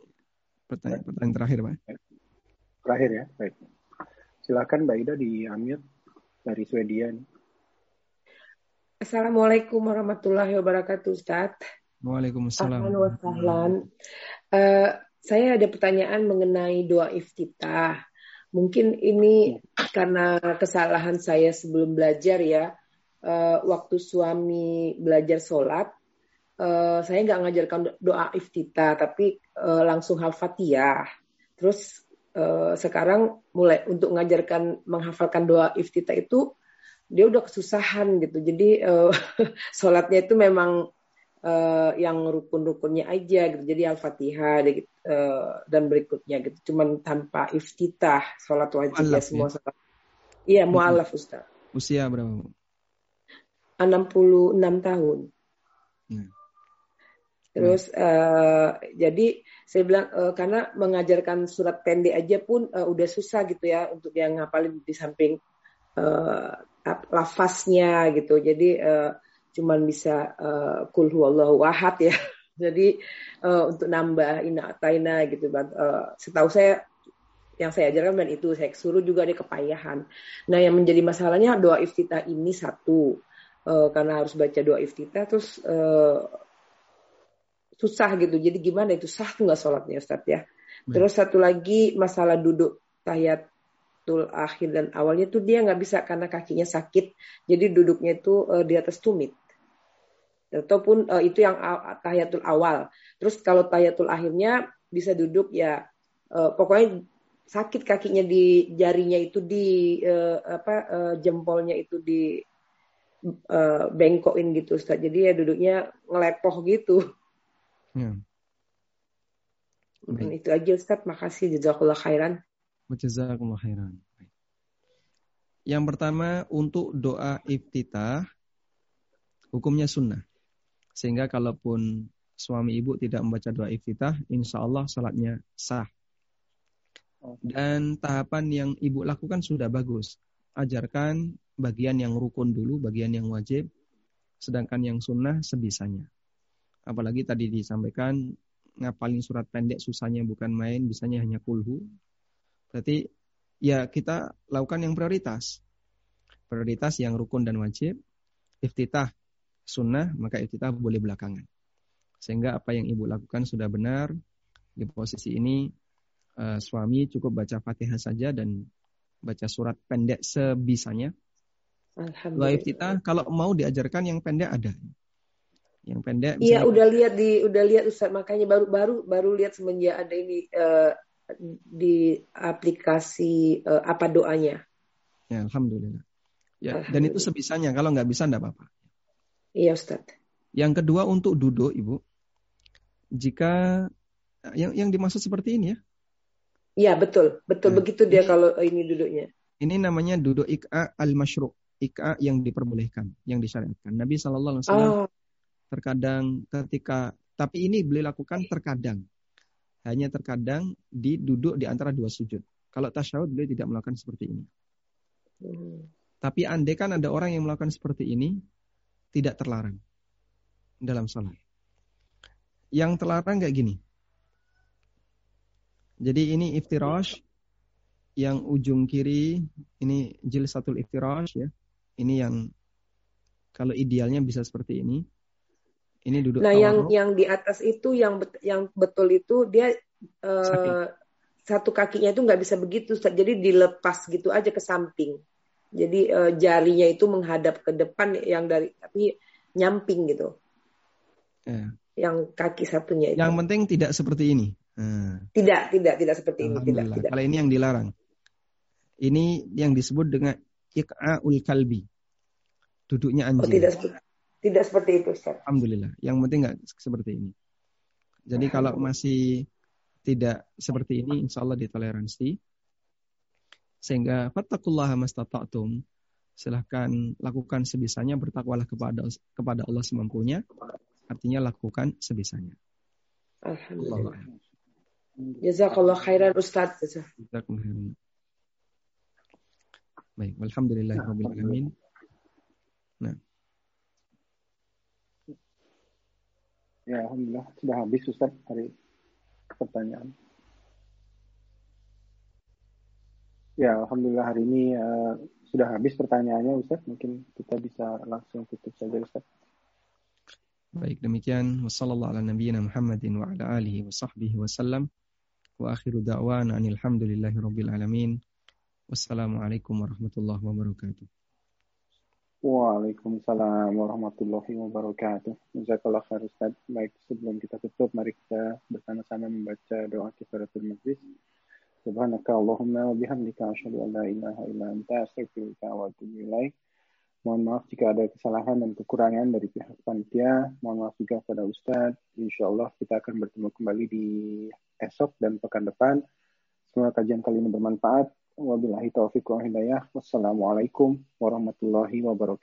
Speaker 1: pertanyaan, pertanyaan terakhir Pak.
Speaker 2: Terakhir ya, baik. Silakan Mbak Ida di Amir dari Swedia.
Speaker 5: Assalamualaikum warahmatullahi wabarakatuh Ustaz.
Speaker 1: Waalaikumsalam.
Speaker 5: Uh, saya ada pertanyaan mengenai doa iftitah. Mungkin ini karena kesalahan saya sebelum belajar ya. Uh, waktu suami belajar sholat, uh, saya nggak ngajarkan doa iftitah, tapi uh, langsung hal-fatihah. Terus uh, sekarang mulai untuk mengajarkan menghafalkan doa iftitah itu dia udah kesusahan gitu. Jadi uh, sholatnya itu memang uh, yang rukun-rukunnya aja gitu. Jadi Al-Fatihah uh, dan berikutnya gitu. Cuman tanpa iftitah sholat wajib ya semua ya? Iya, mu'alaf Ustaz.
Speaker 1: Usia berapa?
Speaker 5: 66 tahun. Hmm. Terus hmm. uh, jadi saya bilang uh, karena mengajarkan surat pendek aja pun uh, udah susah gitu ya untuk yang ngapalin di samping uh, lafaznya gitu. Jadi uh, cuman bisa uh, kul huwallahu ahad ya. Jadi uh, untuk nambah ina taina gitu. Uh, setahu saya yang saya ajarkan dan itu saya suruh juga ada kepayahan. Nah yang menjadi masalahnya doa iftitah ini satu uh, karena harus baca doa iftitah terus uh, susah gitu. Jadi gimana itu sah tuh nggak sholatnya Ustaz ya? Terus satu lagi masalah duduk tahiyat tul akhir dan awalnya tuh dia nggak bisa karena kakinya sakit. Jadi duduknya itu uh, di atas tumit ataupun uh, itu yang tahiyatul awal. Terus kalau tahiyatul akhirnya bisa duduk ya uh, pokoknya sakit kakinya di jarinya itu di uh, apa uh, jempolnya itu di uh, bengkokin gitu Ustaz. Jadi ya duduknya ngelepoh gitu. Ya. Hmm, itu aja Ustaz. Makasih jazakallah khairan.
Speaker 1: Jazakallah khairan. Yang pertama untuk doa iftitah hukumnya sunnah. Sehingga kalaupun suami ibu tidak membaca doa iftitah, insya Allah salatnya sah. Dan tahapan yang ibu lakukan sudah bagus. Ajarkan bagian yang rukun dulu, bagian yang wajib, sedangkan yang sunnah sebisanya. Apalagi tadi disampaikan ngapalin surat pendek susahnya bukan main, bisanya hanya kulhu. Berarti ya kita lakukan yang prioritas. Prioritas yang rukun dan wajib, iftitah sunnah, maka iftitah boleh belakangan. Sehingga apa yang ibu lakukan sudah benar. Di posisi ini uh, suami cukup baca fatihah saja dan baca surat pendek sebisanya Doa iftitah kalau mau diajarkan yang pendek ada. Yang pendek.
Speaker 5: Iya, udah lihat di udah lihat Ustaz makanya baru baru baru lihat semenjak ada ini uh, di aplikasi uh, apa doanya.
Speaker 1: Ya, alhamdulillah. Ya, alhamdulillah. dan itu sebisanya. Kalau nggak bisa nggak apa-apa.
Speaker 5: Iya, Ustaz.
Speaker 1: Yang kedua untuk duduk, Ibu. Jika yang yang dimaksud seperti ini ya.
Speaker 5: Iya, betul. Betul nah, begitu dia ini, kalau ini duduknya.
Speaker 1: Ini namanya duduk ik'a al-masyru' ika yang diperbolehkan, yang disyariatkan. Nabi Alaihi Wasallam oh. terkadang ketika, tapi ini beliau lakukan terkadang, hanya terkadang di duduk di antara dua sujud. Kalau tasyahud beliau tidak melakukan seperti ini. Hmm. Tapi andai kan ada orang yang melakukan seperti ini, tidak terlarang dalam salat. Yang terlarang kayak gini. Jadi ini iftirash yang ujung kiri ini jilsatul iftirash ya ini yang kalau idealnya bisa seperti ini. Ini duduk
Speaker 5: Nah, yang yang di atas itu yang bet, yang betul itu dia uh, satu kakinya itu nggak bisa begitu, jadi dilepas gitu aja ke samping. Jadi uh, jarinya itu menghadap ke depan yang dari tapi nyamping gitu. Ya. Yang kaki satunya itu.
Speaker 1: Yang penting tidak seperti ini.
Speaker 5: Nah. Tidak, tidak, tidak seperti ini. Tidak, tidak.
Speaker 1: Kalau ini yang dilarang. Ini yang disebut dengan iqa'ul kalbi. Duduknya oh, anjing. Oh,
Speaker 5: tidak tidak seperti itu, Ustaz.
Speaker 1: Alhamdulillah. Yang penting nggak seperti ini. Jadi kalau masih tidak seperti ini, insya Allah ditoleransi. Sehingga fattakullah mastata'tum. Silahkan lakukan sebisanya, bertakwalah kepada kepada Allah semampunya. Artinya lakukan sebisanya.
Speaker 5: Alhamdulillah. Jazakallah khairan Ustaz. Jazakallah khairan.
Speaker 1: Baik, alhamdulillah rabbil alamin. Nah.
Speaker 2: Ya, alhamdulillah sudah habis Ustaz hari pertanyaan. Ya, alhamdulillah hari ini uh, sudah habis pertanyaannya Ustaz. Mungkin kita bisa langsung tutup saja Ustaz.
Speaker 1: Baik, demikian wasallallahu ala nabiyyina Muhammadin wa ala alihi wa sahbihi wasallam. Wa akhiru da'wana alhamdulillahi rabbil alamin. Wassalamualaikum warahmatullahi wabarakatuh.
Speaker 2: Waalaikumsalam warahmatullahi wabarakatuh. Jazakallah khair Ustaz. Baik, sebelum kita tutup, mari kita bersama-sama membaca doa kifaratul majlis. Allahumma wa bihamdika asyhadu an la ilaha illa anta astaghfiruka. Mohon maaf jika ada kesalahan dan kekurangan dari pihak panitia. Mohon maaf juga kepada Ustadz. Insya Allah kita akan bertemu kembali di esok dan pekan depan. Semoga kajian kali ini bermanfaat. Wabillahi taufiq wa hidayah. Wassalamualaikum warahmatullahi wabarakatuh.